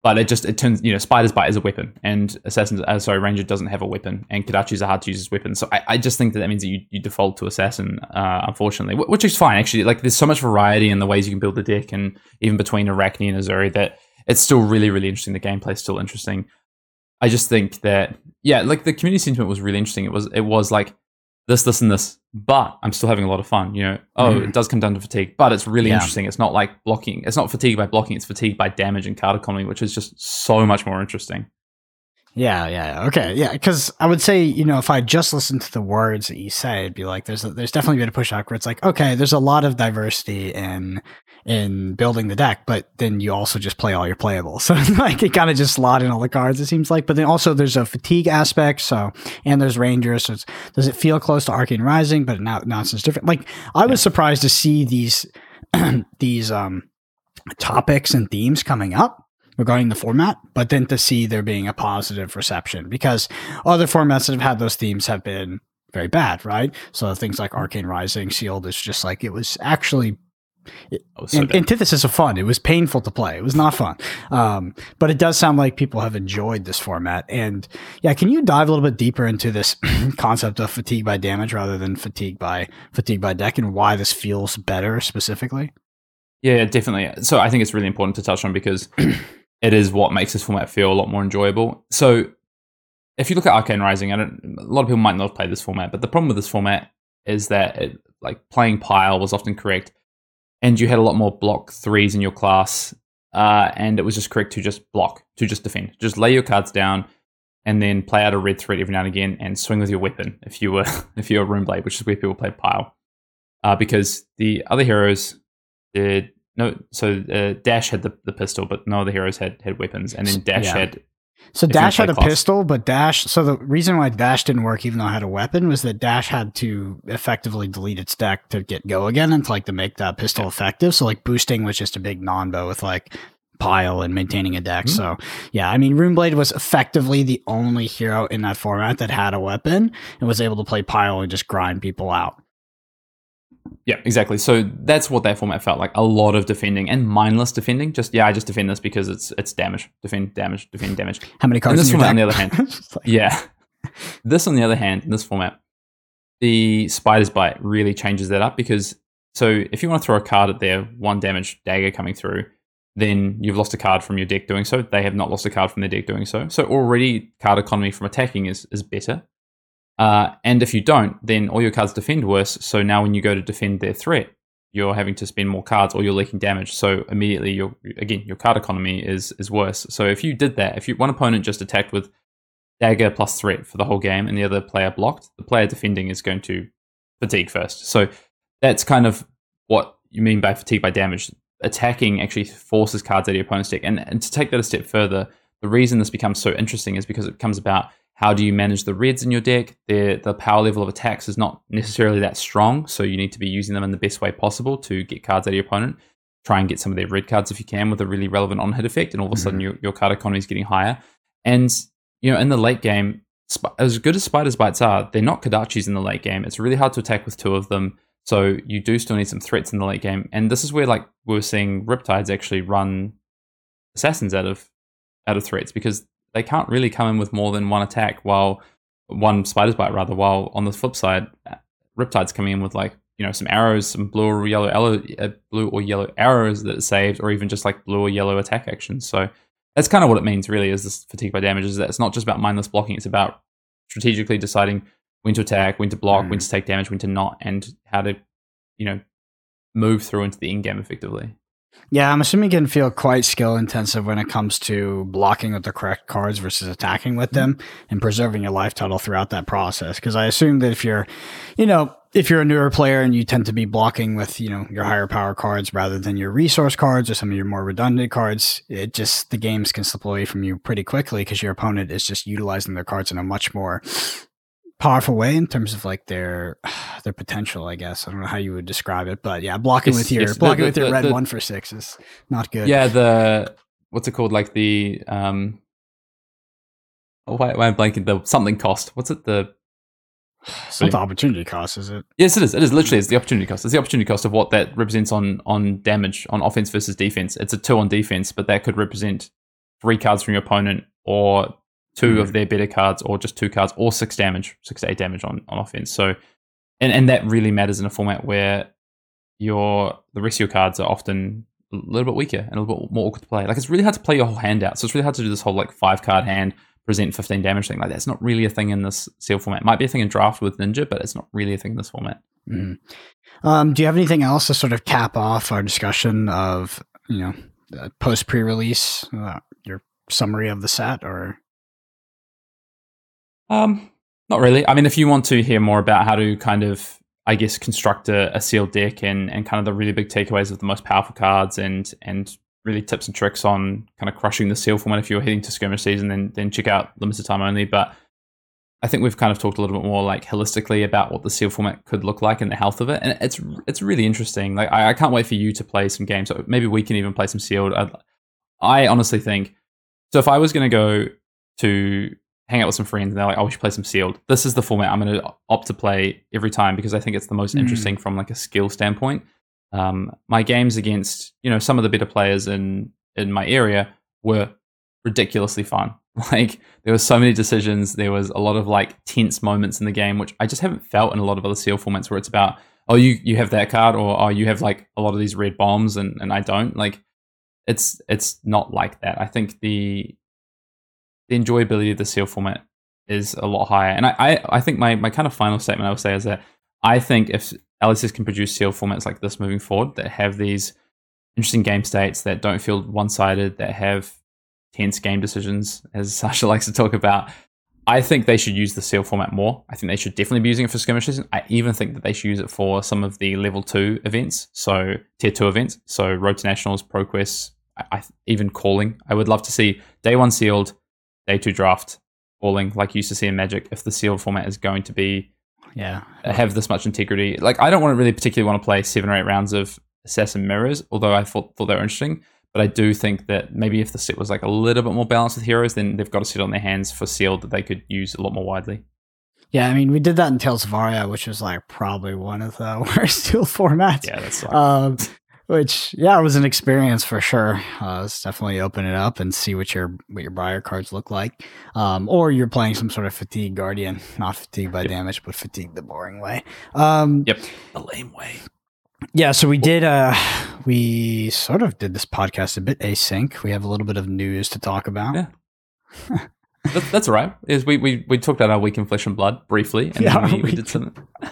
[SPEAKER 2] but it just it turns you know spider's bite is a weapon and assassin uh, sorry ranger doesn't have a weapon and Kodachi's are hard to use as weapons. So I, I just think that that means that you, you default to assassin uh, unfortunately which is fine actually. Like there's so much variety in the ways you can build the deck and even between Arakni and Uzuri that it's still really really interesting. The gameplay is still interesting. I just think that yeah like the community sentiment was really interesting. It was it was like this, this, and this, but I'm still having a lot of fun. You know, oh, mm. it does come down to fatigue, but it's really yeah. interesting. It's not like blocking. It's not fatigue by blocking. It's fatigue by damage and card economy, which is just so much more interesting.
[SPEAKER 3] Yeah, yeah, okay, yeah. Because I would say, you know, if I just listened to the words that you say, it'd be like, there's a, there's definitely been a pushback where it's like, okay, there's a lot of diversity in in building the deck, but then you also just play all your playables. So like it kind of just slot in all the cards. It seems like, but then also there's a fatigue aspect. So and there's Rangers. So does it feel close to Arcane Rising? But now now it's different. Like I was yeah. surprised to see these these um topics and themes coming up regarding the format, but then to see there being a positive reception because other formats that have had those themes have been very bad, right? So things like Arcane Rising, Sealed is just like it was actually so antithesis of fun. It was painful to play. It was not fun. Um, but it does sound like people have enjoyed this format. And yeah, can you dive a little bit deeper into this concept of fatigue by damage rather than fatigue by fatigue by deck and why this feels better specifically?
[SPEAKER 2] Yeah, definitely. So I think it's really important to touch on because it is what makes this format feel a lot more enjoyable. So if you look at Arcane Rising, I don't, a lot of people might not play this format, but the problem with this format is that it, like playing pile was often correct, and you had a lot more block threes in your class, uh, and it was just correct to just block, to just defend, just lay your cards down, and then play out a red threat every now and again, and swing with your weapon if you were if you're a Runeblade, which is where people play pile, uh, because the other heroes did no, so uh, Dash had the, the pistol, but no other heroes had had weapons, and then Dash yeah. had.
[SPEAKER 3] So Dash had a pistol, but Dash. So the reason why Dash didn't work, even though I had a weapon, was that Dash had to effectively delete its deck to get go again, and to like to make that pistol yeah. effective. So like boosting was just a big non-bo with like pile and maintaining a deck. Mm-hmm. So yeah, I mean, Runeblade was effectively the only hero in that format that had a weapon and was able to play pile and just grind people out.
[SPEAKER 2] Yeah, exactly. So that's what that format felt like. A lot of defending and mindless defending. Just yeah, I just defend this because it's it's damage. Defend damage, defend damage.
[SPEAKER 3] How many cards?
[SPEAKER 2] And this
[SPEAKER 3] format,
[SPEAKER 2] on the other hand, like... yeah. This on the other hand, in this format, the spider's bite really changes that up because so if you want to throw a card at their one damage dagger coming through, then you've lost a card from your deck doing so. They have not lost a card from their deck doing so. So already card economy from attacking is is better. Uh, and if you don't, then all your cards defend worse. So now when you go to defend their threat, you're having to spend more cards or you're leaking damage. So immediately your again your card economy is is worse. So if you did that, if you one opponent just attacked with dagger plus threat for the whole game and the other player blocked, the player defending is going to fatigue first. So that's kind of what you mean by fatigue by damage. Attacking actually forces cards out of your opponent's deck. And, and to take that a step further, the reason this becomes so interesting is because it comes about how do you manage the reds in your deck? The the power level of attacks is not necessarily that strong, so you need to be using them in the best way possible to get cards out of your opponent. Try and get some of their red cards if you can with a really relevant on hit effect, and all of a sudden
[SPEAKER 3] Mhm.
[SPEAKER 2] your, your card economy is getting higher. And you know, in the late game, sp- as good as Spider's Bites are, they're not Kodachis in the late game. It's really hard to attack with two of them. So you do still need some threats in the late game. And this is where like we're seeing Riptides actually run assassins out of out of threats because they can't really come in with more than one attack while one spider's bite rather while on the flip side uh, riptide's coming in with like you know some arrows some blue or yellow uh, blue or yellow arrows that it saves or even just like blue or yellow attack actions so that's kind of what it means really is this fatigue by damage is that it's not just about mindless blocking it's about strategically deciding when to attack when to block when
[SPEAKER 3] Mm.
[SPEAKER 2] to take damage when to not and how to you know move through into the in game effectively
[SPEAKER 3] Yeah, I'm assuming it can feel quite skill intensive when it comes to blocking with the correct cards versus attacking with them and preserving your life total throughout that process. Because I assume that if you're, you know, if you're a newer player and you tend to be blocking with, you know, your higher power cards rather than your resource cards or some of your more redundant cards, it just, the games can slip away from you pretty quickly because your opponent is just utilizing their cards in a much more powerful way in terms of like their their potential, I guess. I don't know how you would describe it, but yeah, blocking
[SPEAKER 2] Yes,
[SPEAKER 3] with your
[SPEAKER 2] yes, the-
[SPEAKER 3] blocking
[SPEAKER 2] the-
[SPEAKER 3] with your
[SPEAKER 2] the-
[SPEAKER 3] red one for six is not good.
[SPEAKER 2] Yeah, the what's it called? Like the um, oh, why, why am I blanking? The something cost. What's it? The
[SPEAKER 3] It's not the opportunity cost, is it?
[SPEAKER 2] yes, it is. It is literally it's the opportunity cost. It's the opportunity cost of what that represents on on damage on offense versus defense. It's a two on defense, but that could represent three cards from your opponent or two
[SPEAKER 3] Hmm.
[SPEAKER 2] of their better cards, or just two cards, or six damage, six to eight damage on on offense. So, and and that really matters in a format where your the rest of your cards are often a little bit weaker and a little bit more awkward to play. Like it's really hard to play your whole hand out. So it's really hard to do this whole like five card hand present 15 damage thing. Like that's not really a thing in this seal format. It might be a thing in draft with Ninja, but it's not really a thing in this format.
[SPEAKER 3] Mhm. Um, do you have anything else to sort of cap off our discussion of, you know, post pre release, uh, your summary of the set or?
[SPEAKER 2] Um, not really. I mean, if you want to hear more about how to kind of, I guess, construct a, a sealed deck and, and kind of the really big takeaways of the most powerful cards and and really tips and tricks on kind of crushing the seal format if you're heading to skirmish season, then then check out limited time only. But I think we've kind of talked a little bit more like holistically about what the seal format could look like and the health of it, and it's it's really interesting. Like I, I can't wait for you to play some games. Maybe we can even play some sealed. I, I honestly think so. If I was going to go to hang out with some friends and they're like, "Oh, we should play some sealed," this is the format I'm going to opt to play every time because I think it's the most
[SPEAKER 3] Mm.
[SPEAKER 2] interesting from like a skill standpoint. Um, my games against you know some of the better players in in my area were ridiculously fun. Like there were so many decisions. There was a lot of like tense moments in the game, which I just haven't felt in a lot of other seal formats where it's about, oh, you you have that card, or oh, you have like a lot of these red bombs, and and I don't. Like it's it's not like that. I think the the enjoyability of the seal format is a lot higher, and I I, I think my my kind of final statement I would say is that I think if LSS can produce seal formats like this moving forward that have these interesting game states that don't feel one sided, that have tense game decisions, as Sasha likes to talk about. I think they should use the seal format more. I think they should definitely be using it for skirmishes. I even think that they should use it for some of the level two events, so tier two events, so Road to Nationals, ProQuest, I, I, even calling. I would love to see day one sealed, day two draft, calling like you used to see in Magic. If the sealed format is going to be
[SPEAKER 3] Yeah.
[SPEAKER 2] have this much integrity. Like I don't want to really particularly want to play seven or eight rounds of Assassin Mirrors, although I thought thought they were interesting. But I do think that maybe if the set was like a little bit more balanced with heroes, then they've got a set on their hands for sealed that they could use a lot more widely.
[SPEAKER 3] Yeah, I mean, we did that in Tales of Aria, which was like probably one of the worst steel formats.
[SPEAKER 2] Yeah, that's like,
[SPEAKER 3] Um, which yeah, it was an experience for sure. Uh, it's definitely open it up and see what your what your Briar cards look like. Um, or you're playing some sort of fatigue guardian, not fatigue by
[SPEAKER 2] Yep.
[SPEAKER 3] damage, but fatigue the boring way. Um,
[SPEAKER 2] yep, the lame way.
[SPEAKER 3] yeah, so we did. Uh, we sort of did this podcast a bit async. We have a little bit of news to talk about.
[SPEAKER 2] Yeah. That, that's all right. Is we, we we talked about our week in flesh and blood briefly, and
[SPEAKER 3] Yeah,
[SPEAKER 2] then we we did some.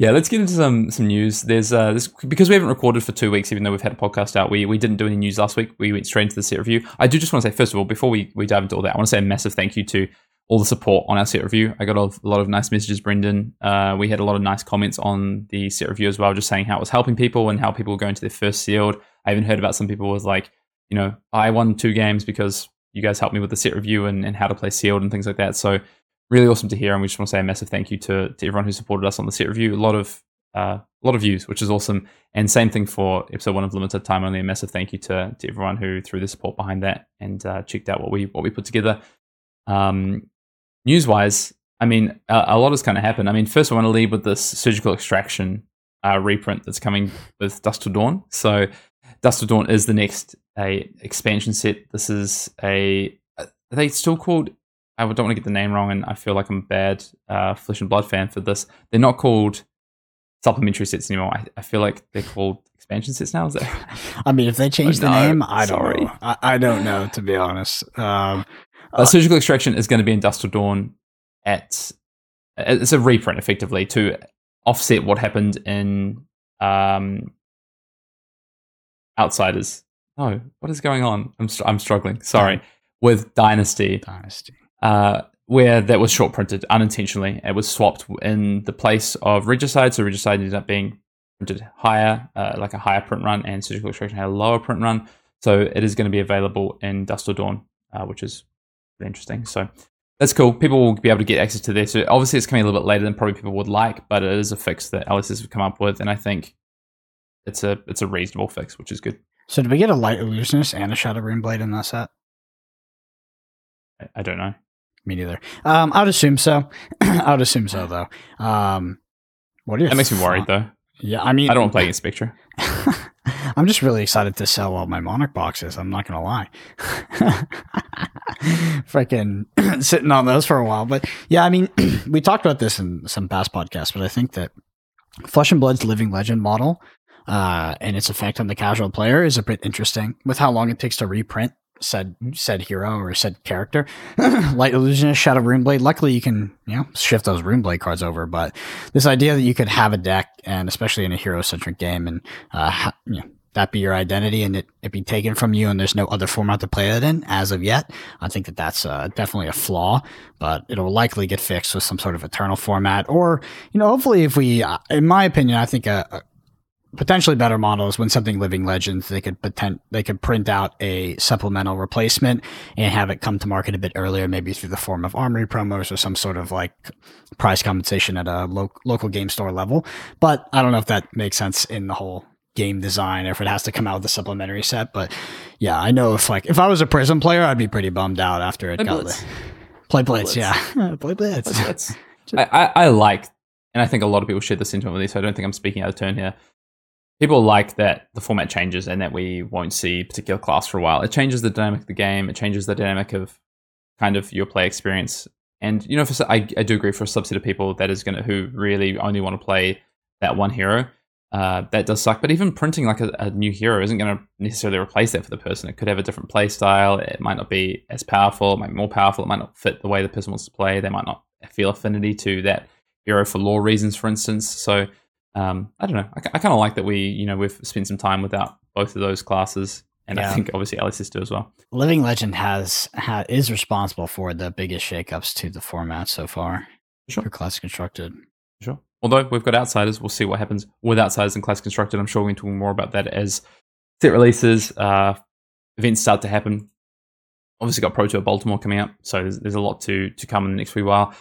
[SPEAKER 2] yeah, let's get into some some news. There's uh this because we haven't recorded for two weeks, even though we've had a podcast out. We we didn't do any news last week. We went straight into the set review. I do just want to say first of all, before we we dive into all that, I want to say a massive thank you to all the support on our set review. I got a lot of nice messages, Brendan. Uh, we had a lot of nice comments on the set review as well, just saying how it was helping people and how people were going to their first sealed. I even heard about some people was like, you know, I won two games because you guys helped me with the set review and, and how to play sealed and things like that. So really awesome to hear. And we just want to say a massive thank you to, to everyone who supported us on the set review. A lot of uh, a lot of views, which is awesome. And same thing for episode one of Limited Time Only. A massive thank you to, to everyone who threw the support behind that and uh, checked out what we what we put together. Um, news wise, I mean, a, a lot has kind of happened. I mean, first I want to lead with this surgical extraction uh, reprint that's coming with Dusk Till Dawn. So, Dusk Till Dawn is the next a expansion set. This is a are they still called? I don't want to get the name wrong, and I feel like I'm a bad uh, Flesh and Blood fan for this. They're not called supplementary sets anymore. I, I feel like they're called expansion sets now. Is that?
[SPEAKER 3] I mean, if they change the name, I don't know. I, I, don't know to be honest. Um,
[SPEAKER 2] uh, surgical extraction is going to be in Dusk Till Dawn at it's a reprint effectively to offset what happened in um, Outsiders. No, what is going on? I'm str- I'm struggling. Sorry, with Dynasty.
[SPEAKER 3] Dynasty.
[SPEAKER 2] Uh, where that was short printed unintentionally. It was swapped in the place of Regicide, so Regicide ended up being printed higher, uh, like a higher print run, and Surgical Extraction had a lower print run. So it is going to be available in Dusk or Dawn, uh, which is interesting. So that's cool. People will be able to get access to this. So obviously, it's coming a little bit later than probably people would like, but it is a fix that LSS have come up with, and I think it's a it's a reasonable fix, which is good.
[SPEAKER 3] So did we get a light illusionist and a shadow rune blade in that set?
[SPEAKER 2] I, I don't know.
[SPEAKER 3] Me neither. Um, I would assume so. I would assume so, though. Um, what are
[SPEAKER 2] that makes me worried, though.
[SPEAKER 3] Yeah, I mean,
[SPEAKER 2] I don't want to play against Spectre.
[SPEAKER 3] I'm just really excited to sell all my Monarch boxes. I'm not gonna lie. Freaking sitting on those for a while, but yeah, I mean, we talked about this in some past podcasts, but I think that Flesh and Blood's Living Legend model uh, and its effect on the casual player is a bit interesting with how long it takes to reprint said said hero or said character. Light Illusionist, Shadow Runeblade. Luckily, you can you know shift those Runeblade cards over. But this idea that you could have a deck, and especially in a hero centric game, and uh, you know, that be your identity, and it, it be taken from you, and there's no other format to play it in as of yet. I think that that's uh, definitely a flaw, but it'll likely get fixed with some sort of eternal format, or you know, hopefully, if we, uh, in my opinion, I think a, potentially better models when something living legends they could potent they could print out a supplemental replacement and have it come to market a bit earlier maybe through the form of armory promos or some sort of like price compensation at a lo- local game store level but i don't know if that makes sense in the whole game design or if it has to come out with a supplementary set but yeah i know if like if i was a prism player i'd be pretty bummed out after it play got blitz. The, play blitz, blitz. yeah play blitz, play blitz.
[SPEAKER 2] I, I, I like and I think a lot of people share the sentiment with this, so I don't think I'm speaking out of turn here people like that the format changes and that we won't see particular class for a while. It changes the dynamic of the game. It changes the dynamic of kind of your play experience. And you know, for I, I do agree for a subset of people that is to who really only want to play that one hero. Uh, that does suck. But even printing like a, a new hero isn't going to necessarily replace that for the person. It could have a different play style. It might not be as powerful. It might be more powerful. It might not fit the way the person wants to play. They might not feel affinity to that hero for lore reasons, for instance. So um, I don't know. I, I kind of like that we, you know, we've spent some time without both of those classes, and yeah. I think obviously LSS do as well.
[SPEAKER 3] Living Legend has ha, is responsible for the biggest shakeups to the format so far sure. for Classic Constructed.
[SPEAKER 2] Sure. Although we've got Outsiders, we'll see what happens with Outsiders and class Constructed. I'm sure we can talk more about that as set releases, uh, events start to happen. Obviously, got Pro Tour Baltimore coming up, so there's, there's a lot to to come in the next few while.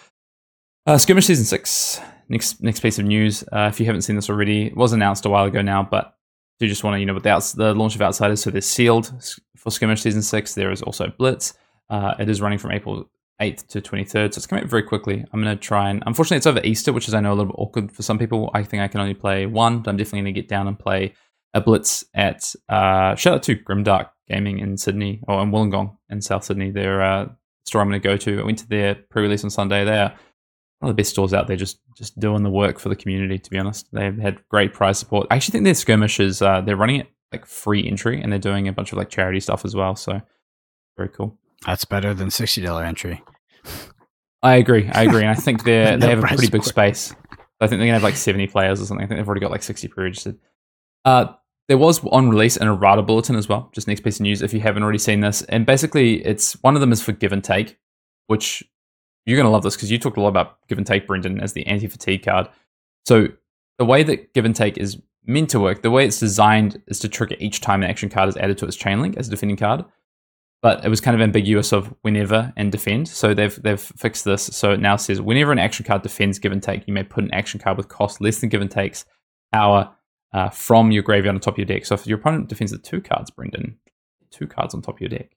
[SPEAKER 2] Uh, Skirmish season six next next piece of news. Uh, if you haven't seen this already, it was announced a while ago now, but do just want to you know with the, outs- the launch of Outsiders, so they're sealed for Skirmish season six. There is also Blitz. Uh, it is running from April 8th to 23rd, so it's coming out very quickly. I'm going to try and unfortunately it's over Easter, which is I know a little bit awkward for some people. I think I can only play one, but I'm definitely going to get down and play a Blitz at uh, shout out to Grimdark Gaming in Sydney or in Wollongong in South Sydney. Their uh, store I'm going to go to. I went to their pre-release on Sunday. There one of the best stores out there, just just doing the work for the community. To be honest, they've had great prize support. I actually think their skirmishes uh, they're running it like free entry, and they're doing a bunch of like charity stuff as well. So very cool.
[SPEAKER 3] That's better than sixty dollar entry.
[SPEAKER 2] I agree. I agree, and I think they they have a pretty big space. I think they're gonna have like seventy players or something. I think they've already got like sixty pre-registered. Uh, there was on release an errata bulletin as well. Just next piece of news if you haven't already seen this, and basically it's one of them is for give and take, which you're going to love this because you talked a lot about give and take, Brendan, as the anti fatigue card. So the way that give and take is meant to work, the way it's designed is to trigger each time an action card is added to its chain link as a defending card. But it was kind of ambiguous of whenever and defend. So they've they've fixed this. So it now says whenever an action card defends give and take, you may put an action card with cost less than give and takes power uh, from your graveyard on top of your deck. So if your opponent defends with two cards, Brendan, two cards on top of your deck.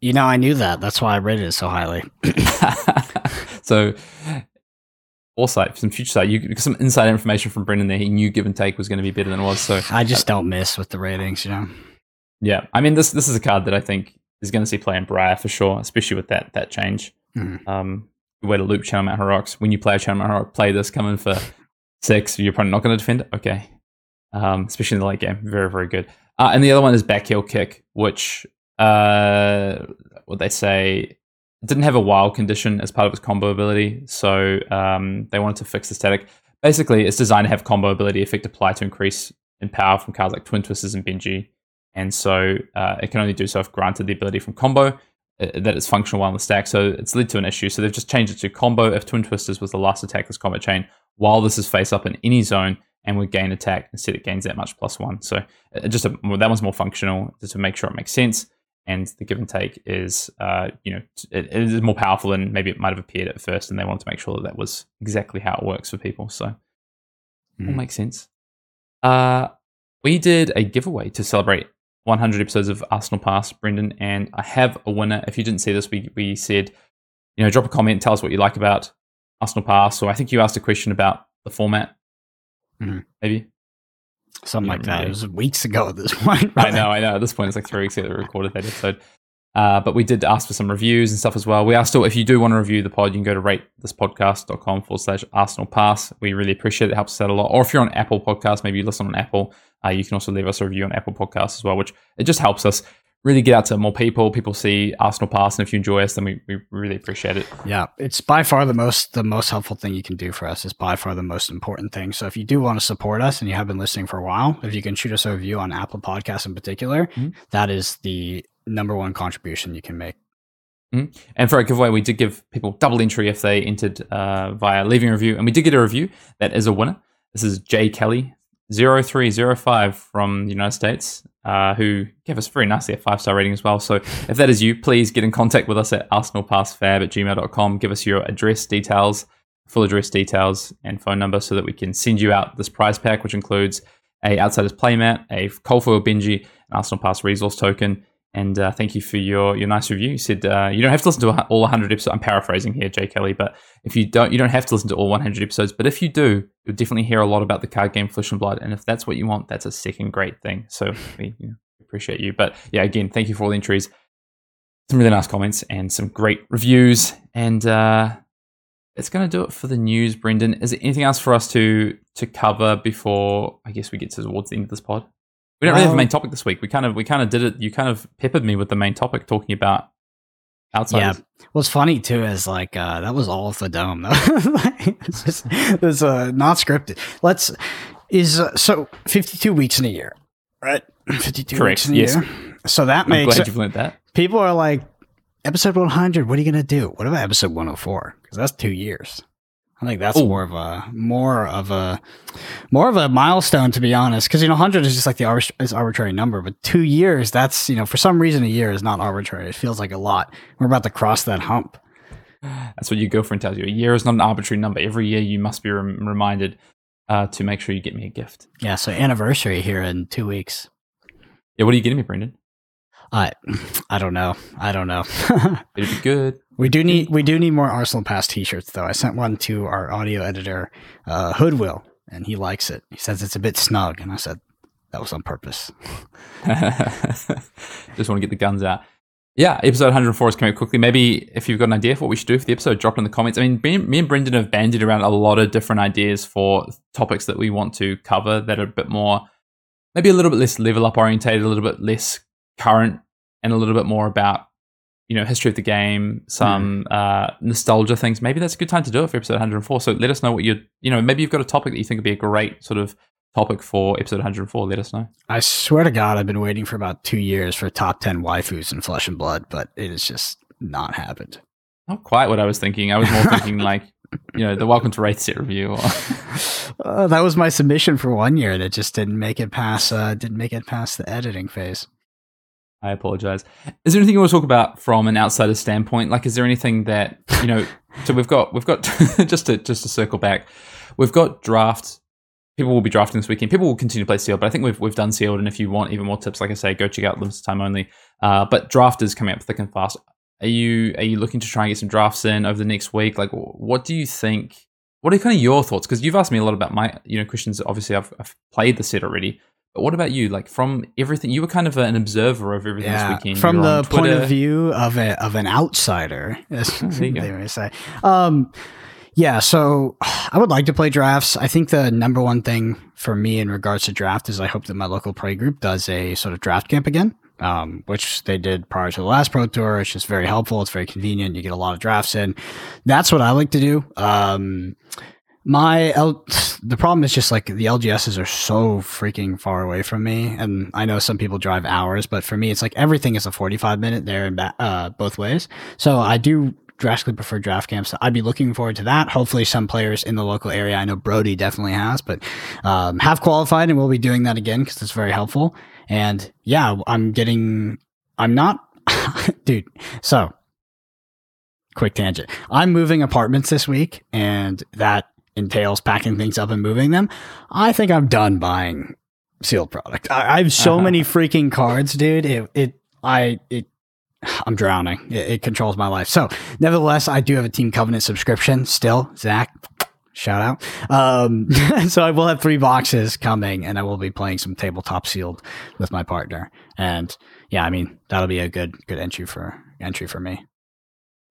[SPEAKER 3] You know, I knew that. That's why I rated it so highly.
[SPEAKER 2] so foresight, some future sight, you some inside information from Brendan there. He knew give and take was going to be better than it was. So
[SPEAKER 3] I just don't miss with the ratings, you know.
[SPEAKER 2] Yeah, I mean this this is a card that I think is going to see play in Briar for sure, especially with that that change.
[SPEAKER 3] Mhm.
[SPEAKER 2] Um, way to loop Channel Mount Heroics. When you play a Channel Mount Heroic, play this, come in for six. You're probably not going to defend. It. Okay, um, especially in the late game, very very good. Uh, and the other one is back heel kick, which uh, what they say didn't have a wild condition as part of its combo ability, so um, they wanted to fix the static. Basically, it's designed to have combo ability effect apply to increase in power from cards like Twin Twisters and Benji, and so uh, it can only do so if granted the ability from combo uh, that it's functional while in the stack. So it's led to an issue. So they've just changed it to combo if Twin Twisters was the last attack this combat chain while this is face up in any zone and would gain attack. Instead, it gains that much plus one. So uh, just a, that one's more functional just to make sure it makes sense. And the give and take is, uh, you know, it, it is more powerful than maybe it might have appeared at first, and they wanted to make sure that that was exactly how it works for people. So it all
[SPEAKER 3] Mhm.
[SPEAKER 2] makes sense. Uh, we did a giveaway to celebrate 100 episodes of Arsenal Pass, Brendan, and I have a winner. If you didn't see this, we we said, you know, drop a comment, tell us what you like about Arsenal Pass. Or I think you asked a question about the format,
[SPEAKER 3] Mhm.
[SPEAKER 2] maybe.
[SPEAKER 3] Something like that. It was weeks ago at this point.
[SPEAKER 2] I know, I know. At this point, it's like three weeks ago that we recorded that episode. Uh, but we did ask for some reviews and stuff as well. We are still, if you do want to review the pod, you can go to ratethispodcast.com forward slash Arsenal Pass. We really appreciate it. It helps us out a lot. Or if you're on Apple Podcast, maybe you listen on Apple, uh, you can also leave us a review on Apple Podcasts as well, which it just helps us really get out to more people. People see Arsenal Pass, and if you enjoy us, then we, we really appreciate it.
[SPEAKER 3] Yeah, it's by far the most the most helpful thing you can do for us. It's by far the most important thing. So if you do want to support us and you have been listening for a while, if you can shoot us a review on Apple Podcasts in particular,
[SPEAKER 2] Mhm.
[SPEAKER 3] that is the number one contribution you can make.
[SPEAKER 2] And for our giveaway, we did give people double entry if they entered uh, via leaving a review. And we did get a review that is a winner. This is Jay Kelly, 0305 from the United States, uh, who gave us very nicely a five star rating as well. So if that is you, please get in contact with us at arsenalpassfab at gmail.com. Give us your address details, full address details, and phone number so that we can send you out this prize pack, which includes a Outsiders playmat, a Cold Foil Benji, an Arsenal Pass resource token, and uh, thank you for your, your nice review. You said uh, you don't have to listen to all 100 episodes. I'm paraphrasing here, Jay Kelly, but if you don't, you don't have to listen to all 100 episodes. But if you do, you'll definitely hear a lot about the card game Flesh and Blood. And if that's what you want, that's a second great thing. So we you know, appreciate you. But yeah, again, thank you for all the entries. Some really nice comments and some great reviews. And uh, it's going to do it for the news, Brendan. Is there anything else for us to to cover before I guess we get towards the end of this pod? We don't really have a main topic this week. We kind of we kind of did it. You kind of peppered me with the main topic, talking about outsiders.
[SPEAKER 3] Yeah. What's funny too is like uh, that was all off the dome though. Like, it's just it's uh, not scripted. Let's is uh, so fifty two weeks in a year, right? Fifty two weeks in a
[SPEAKER 2] yes.
[SPEAKER 3] year. So that
[SPEAKER 2] I'm
[SPEAKER 3] makes
[SPEAKER 2] glad you've learned that.
[SPEAKER 3] people are like episode one hundred. What are you gonna do? What about episode one hundred four? Because that's two years. I think that's
[SPEAKER 2] Ooh.
[SPEAKER 3] more of a more of a more of a milestone to be honest. Because you know, hundred is just like the arbit- is arbitrary number, but two years that's you know for some reason a year is not arbitrary. It feels like a lot. We're about to cross that hump.
[SPEAKER 2] That's what your girlfriend tells you. A year is not an arbitrary number. Every year you must be rem- reminded uh, to make sure you get me a gift.
[SPEAKER 3] Yeah, so anniversary here in two weeks.
[SPEAKER 2] Yeah, what are you getting me, Brendan?
[SPEAKER 3] I I don't know. I don't know.
[SPEAKER 2] It'd be good.
[SPEAKER 3] we do need we do need more Arsenal Pass T-shirts though. I sent one to our audio editor, uh, Hoodwill, and he likes it. He says it's a bit snug, and I said that was on purpose.
[SPEAKER 2] Just want to get the guns out. Yeah, episode 104 is coming up quickly. Maybe if you've got an idea for what we should do for the episode, drop it in the comments. I mean, me, and Brendan have bandied around a lot of different ideas for topics that we want to cover that are a bit more, maybe a little bit less level up orientated, a little bit less current, and a little bit more about, you know, history of the game, some uh, nostalgia things. Maybe that's a good time to do it for episode 104. So let us know what you, you know, maybe you've got a topic that you think would be a great sort of topic for episode 104. Let us know.
[SPEAKER 3] I swear to God, I've been waiting for about two years for top ten waifus in Flesh and Blood, but it has just not happened.
[SPEAKER 2] Not quite what I was thinking. I was more thinking like, you know, the Welcome to Rathe set review.
[SPEAKER 3] Uh, that was my submission for one year that just didn't make it past uh, didn't make it past the editing phase.
[SPEAKER 2] I apologize. Is there anything you want to talk about from an outsider standpoint? Like, is there anything that you know? so we've got we've got just to just to circle back, we've got draft. People will be drafting this weekend. People will continue to play sealed, but I think we've we've done sealed. And if you want even more tips, like I say, go check out limited time only. Uh, but draft is coming up thick and fast. Are you are you looking to try and get some drafts in over the next week? Like, what do you think? What are kind of your thoughts? Because you've asked me a lot about my you know questions. Obviously, I've, I've played the set already. But what about you? Like from everything, you were kind of an observer of everything
[SPEAKER 3] Yeah,
[SPEAKER 2] this weekend.
[SPEAKER 3] from the point of view of a of an outsider, as
[SPEAKER 2] go.
[SPEAKER 3] they may say. Um, yeah, so I would like to play drafts. I think the number one thing for me in regards to draft is I hope that my local play group does a sort of draft camp again, um, which they did prior to the last Pro Tour. It's just very helpful. It's very convenient. You get a lot of drafts in. That's what I like to do. Um, my L- the problem is just like the LGSs are so freaking far away from me, and I know some people drive hours, but for me, it's like everything is a forty-five minute there and back, uh, both ways. So I do drastically prefer draft camps. I'd be looking forward to that. Hopefully, some players in the local area, I know Brody definitely has, but um, have qualified, and we'll be doing that again because it's very helpful. And yeah, I'm getting, I'm not, dude. So quick tangent. I'm moving apartments this week, and that entails packing things up and moving them. I think I'm done buying sealed product. I, I have so
[SPEAKER 2] Uh-huh.
[SPEAKER 3] many freaking cards, dude. It, it, I, it, I'm drowning. It, it controls my life. So, nevertheless, I do have a Team Covenant subscription still. Zach, shout out. Um, so I will have three boxes coming, and I will be playing some tabletop sealed with my partner. And yeah, I mean that'll be a good good entry for entry for me.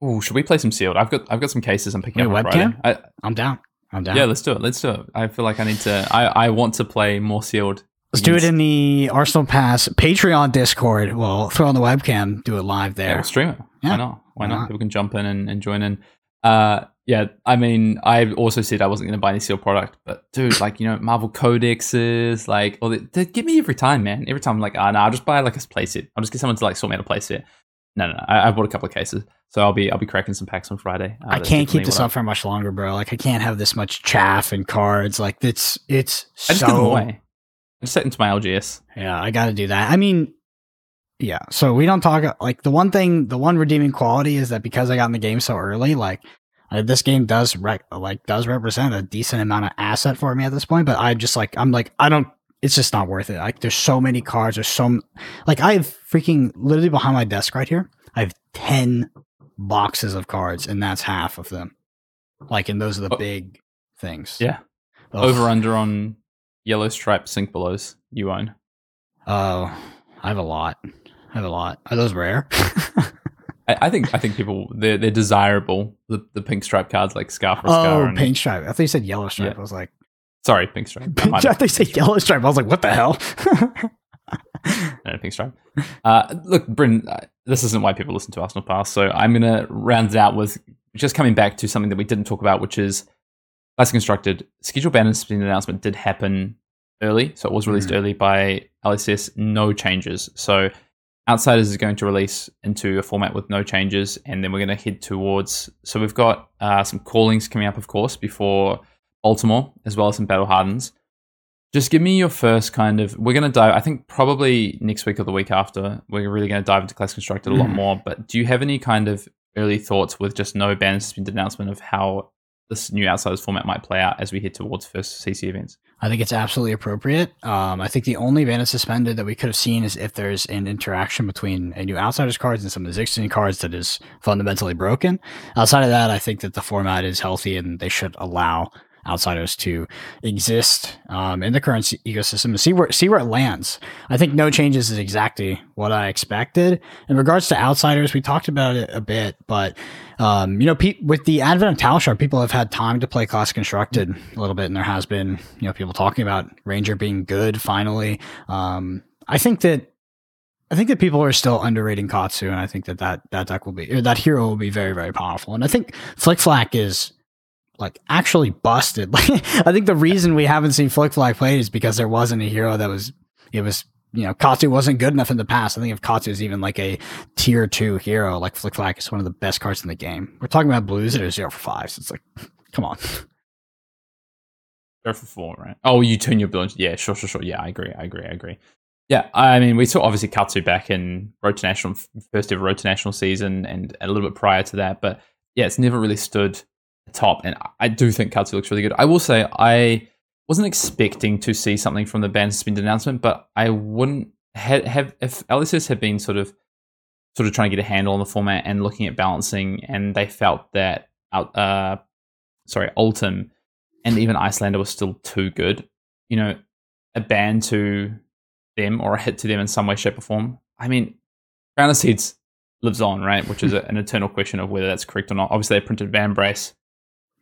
[SPEAKER 2] Oh, should we play some sealed? I've got I've got some cases I'm picking
[SPEAKER 3] Wait,
[SPEAKER 2] up on Friday.
[SPEAKER 3] webcam?
[SPEAKER 2] I,
[SPEAKER 3] I'm down. I'm down.
[SPEAKER 2] yeah, let's do it. Let's do it. I feel like I need to. I, I want to play more sealed.
[SPEAKER 3] Let's do it in the Arsenal Pass Patreon Discord. We'll throw on the webcam, do it live
[SPEAKER 2] Yeah,
[SPEAKER 3] there.
[SPEAKER 2] we'll stream it.
[SPEAKER 3] Yeah.
[SPEAKER 2] Why not? Why
[SPEAKER 3] Why
[SPEAKER 2] not?
[SPEAKER 3] not?
[SPEAKER 2] People can jump in and, and join in. Uh, yeah, I mean, I also said I wasn't going to buy any sealed product, but dude, like you know, Marvel codexes, like, or they, they give me every time, man. Every time, I'm like, ah, no, I'll just buy like a playset. I'll just get someone to like sort me out a playset. No, no, no. I, I bought a couple of cases, so I'll be I'll be cracking some packs on Friday. Uh,
[SPEAKER 3] I can't keep this up for much longer, bro. Like I can't have this much chaff and cards. Like it's it's
[SPEAKER 2] I just give them away. I just set into my LGS.
[SPEAKER 3] Yeah, I got to do that. I mean, yeah. So we don't talk like the one thing, the one redeeming quality is that because I got in the game so early, like uh, this game does rec- like does represent a decent amount of asset for me at this point. But I just like I'm like I don't. It's just not worth it. Like there's so many cards. There's so m- like I have freaking literally behind my desk right here. I have ten boxes of cards, and that's half of them. Like, and those are the
[SPEAKER 2] Oh.
[SPEAKER 3] big things.
[SPEAKER 2] Yeah.
[SPEAKER 3] Ugh.
[SPEAKER 2] Over under on yellow stripe Sink Belows you own.
[SPEAKER 3] Oh, I have a lot. I have a lot. Are those rare?
[SPEAKER 2] I, I think I think people they're they're desirable. The the pink stripe cards like Scar for Scar.
[SPEAKER 3] Oh,
[SPEAKER 2] and,
[SPEAKER 3] pink stripe. I thought you said yellow stripe.
[SPEAKER 2] Yeah.
[SPEAKER 3] I was like,
[SPEAKER 2] Sorry, pink stripe. I
[SPEAKER 3] I
[SPEAKER 2] might
[SPEAKER 3] thought you said yellow stripe. I was like, what the hell?
[SPEAKER 2] No, pink stripe. Uh, look, Bryn, uh, this isn't why people listen to Arsenal Pass, so I'm going to round it out with just coming back to something that we didn't talk about, which is Classic Constructed. Schedule banner spin announcement did happen early, so it was released
[SPEAKER 3] Mhm.
[SPEAKER 2] early by LSS. No changes. So Outsiders is going to release into a format with no changes, and then we're going to head towards. So we've got uh, some callings coming up, of course, before Baltimore, as well as some Battle Hardens. Just give me your first kind of. We're going to dive. I think probably next week or the week after. We're really going to dive into Class Constructed a lot
[SPEAKER 3] Mhm.
[SPEAKER 2] more. But do you have any kind of early thoughts with just no ban suspended announcement of how this new Outsiders format might play out as we head towards first CC events?
[SPEAKER 3] I think it's absolutely appropriate. Um, I think the only ban suspended that we could have seen is if there's an interaction between a new outsiders cards and some of the existing cards that is fundamentally broken. Outside of that, I think that the format is healthy and they should allow outsiders to exist um, in the current ecosystem and see where see where it lands. I think no changes is exactly what I expected. In regards to outsiders, we talked about it a bit, but um, you know, pe- with the advent of Talishar, people have had time to play class constructed a little bit, and there has been you know people talking about Ranger being good finally. Um, I think that. I think that people are still underrating Katsu, and I think that that, that deck will be, that hero will be very, very powerful. And I think Flic Flak is like actually busted. Like I think the reason we haven't seen Flic Flak played is because there wasn't a hero that was it was you know, Katsu wasn't good enough in the past. I think if Katsu is even like a tier two hero, like Flic Flak is one of the best cards in the game. We're talking about blues that are zero for five. So it's like, come on.
[SPEAKER 2] Zero for four, right? Oh, you turn your build. Yeah, sure, sure, sure. Yeah, I agree. I agree. I agree. Yeah, I mean, we saw obviously Katsu back in Road to National, first ever Road to National season, and a little bit prior to that. But yeah, it's never really stood top. And I do think Katsu looks really good. I will say I wasn't expecting to see something from the ban suspended announcement, but I wouldn't have, have if LSS had been sort of sort of trying to get a handle on the format and looking at balancing, and they felt that uh, sorry, Oldhim and even Iyslander was still too good. You know, a ban to them or a hit to them in some way, shape, or form. I mean, Crown of Seeds lives on, right? Which is a, an eternal question of whether that's correct or not. Obviously, they printed Vambrace.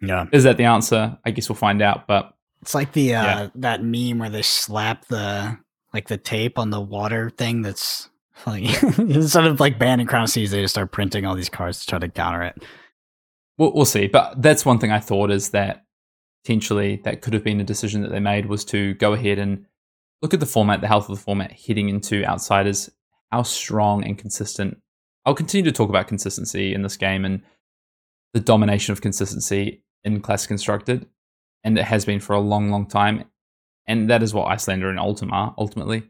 [SPEAKER 3] Yeah.
[SPEAKER 2] Is that the answer? I guess we'll find out. But
[SPEAKER 3] it's like the uh, yeah. that meme where they slap the like the tape on the water thing. That's like Instead of like banning Crown Seas, they just start printing all these cards to try to counter it.
[SPEAKER 2] We'll, we'll see. But that's one thing I thought is that potentially that could have been a decision that they made was to go ahead and look at the format, the health of the format heading into outsiders, how strong and consistent. I'll continue to talk about consistency in this game and the domination of consistency in Classic Constructed, and it has been for a long, long time. And that is what Iyslander and Oldhim are ultimately.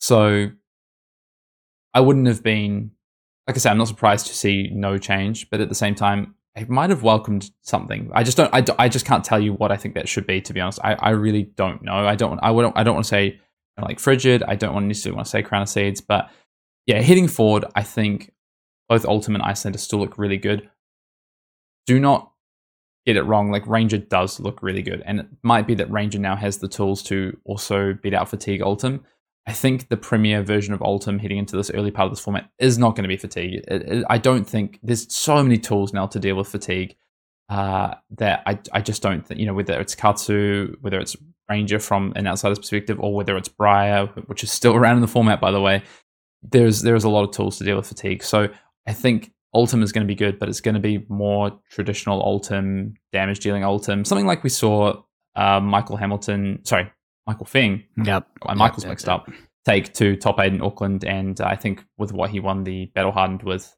[SPEAKER 2] So I wouldn't have been, like I said, I'm not surprised to see no change, but at the same time, I might have welcomed something. I just don't. I, I just can't tell you what I think that should be. To be honest, I, I really don't know. I don't. I wouldn't. I don't want to say like frigid. I don't want necessarily want to say crown of seeds, but yeah, heading forward, I think both Oldhim and Iyslander still look really good. Do not get it wrong. Like Ranger does look really good, and it might be that Ranger now has the tools to also beat out Fatigue Oldhim. I think the premier version of Oldhim heading into this early part of this format is not going to be fatigue. It, it, I don't think there's so many tools now to deal with fatigue uh, that I, I just don't think, you know, whether it's Katsu, whether it's Ranger from an outsider's perspective, or whether it's Briar, which is still around in the format, by the way, there's there's a lot of tools to deal with fatigue. So I think Oldhim is going to be good, but it's going to be more traditional Oldhim, damage dealing Oldhim, something like we saw uh, Michael Hamilton, sorry, Michael Fing.
[SPEAKER 3] Yep.
[SPEAKER 2] And Michael's yep, mixed yep. up. Take to top eight in Auckland, and uh, I think with what he won the Battle Hardened with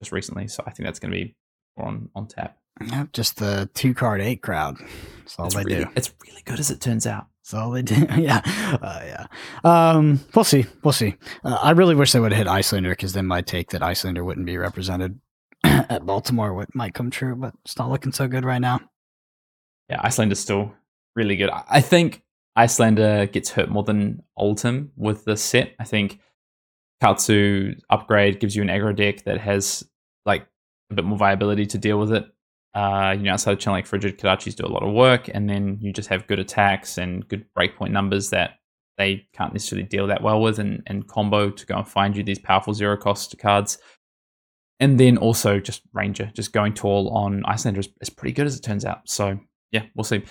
[SPEAKER 2] just recently, so I think that's going to be on on tap.
[SPEAKER 3] Yep, just the two card eight crowd. That's all
[SPEAKER 2] it's
[SPEAKER 3] they
[SPEAKER 2] really,
[SPEAKER 3] do.
[SPEAKER 2] It's really good as it turns out.
[SPEAKER 3] All they did, yeah, uh, yeah. Um, we'll see. We'll see. Uh, I really wish they would have hit Iyslander because then my take that Iyslander wouldn't be represented at Baltimore would might come true, but it's not looking so good right now.
[SPEAKER 2] Yeah, Iyslander's still really good. I think Iyslander gets hurt more than Oldhim with the set. I think Katsu upgrade gives you an aggro deck that has like a bit more viability to deal with it. Uh, you know, outside of channel like Frigid, Kodachis do a lot of work, and then you just have good attacks and good breakpoint numbers that they can't necessarily deal that well with and, and combo to go and find you these powerful zero cost cards. And then also just Ranger, just going tall on Iyslander is, is pretty good as it turns out. So yeah, we'll see.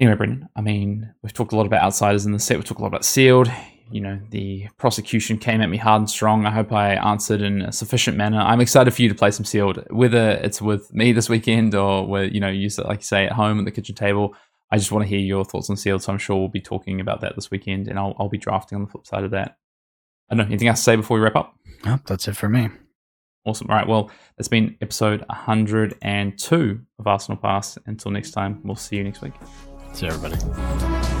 [SPEAKER 2] Anyway, Brendan, I mean, we've talked a lot about outsiders in the set. We've talked a lot about sealed. You know, the prosecution came at me hard and strong. I hope I answered in a sufficient manner. I'm excited for you to play some sealed, whether it's with me this weekend or where you know, use it like you say at home at the kitchen table. I just want to hear your thoughts on sealed. So I'm sure we'll be talking about that this weekend, and I'll I'll be drafting on the flip side of that. I don't know anything else to say before we wrap up.
[SPEAKER 3] Nope, that's it for me.
[SPEAKER 2] Awesome. All right. Well, that's been episode 102 of Arsenal Pass. Until next time, we'll see you next week.
[SPEAKER 3] See everybody.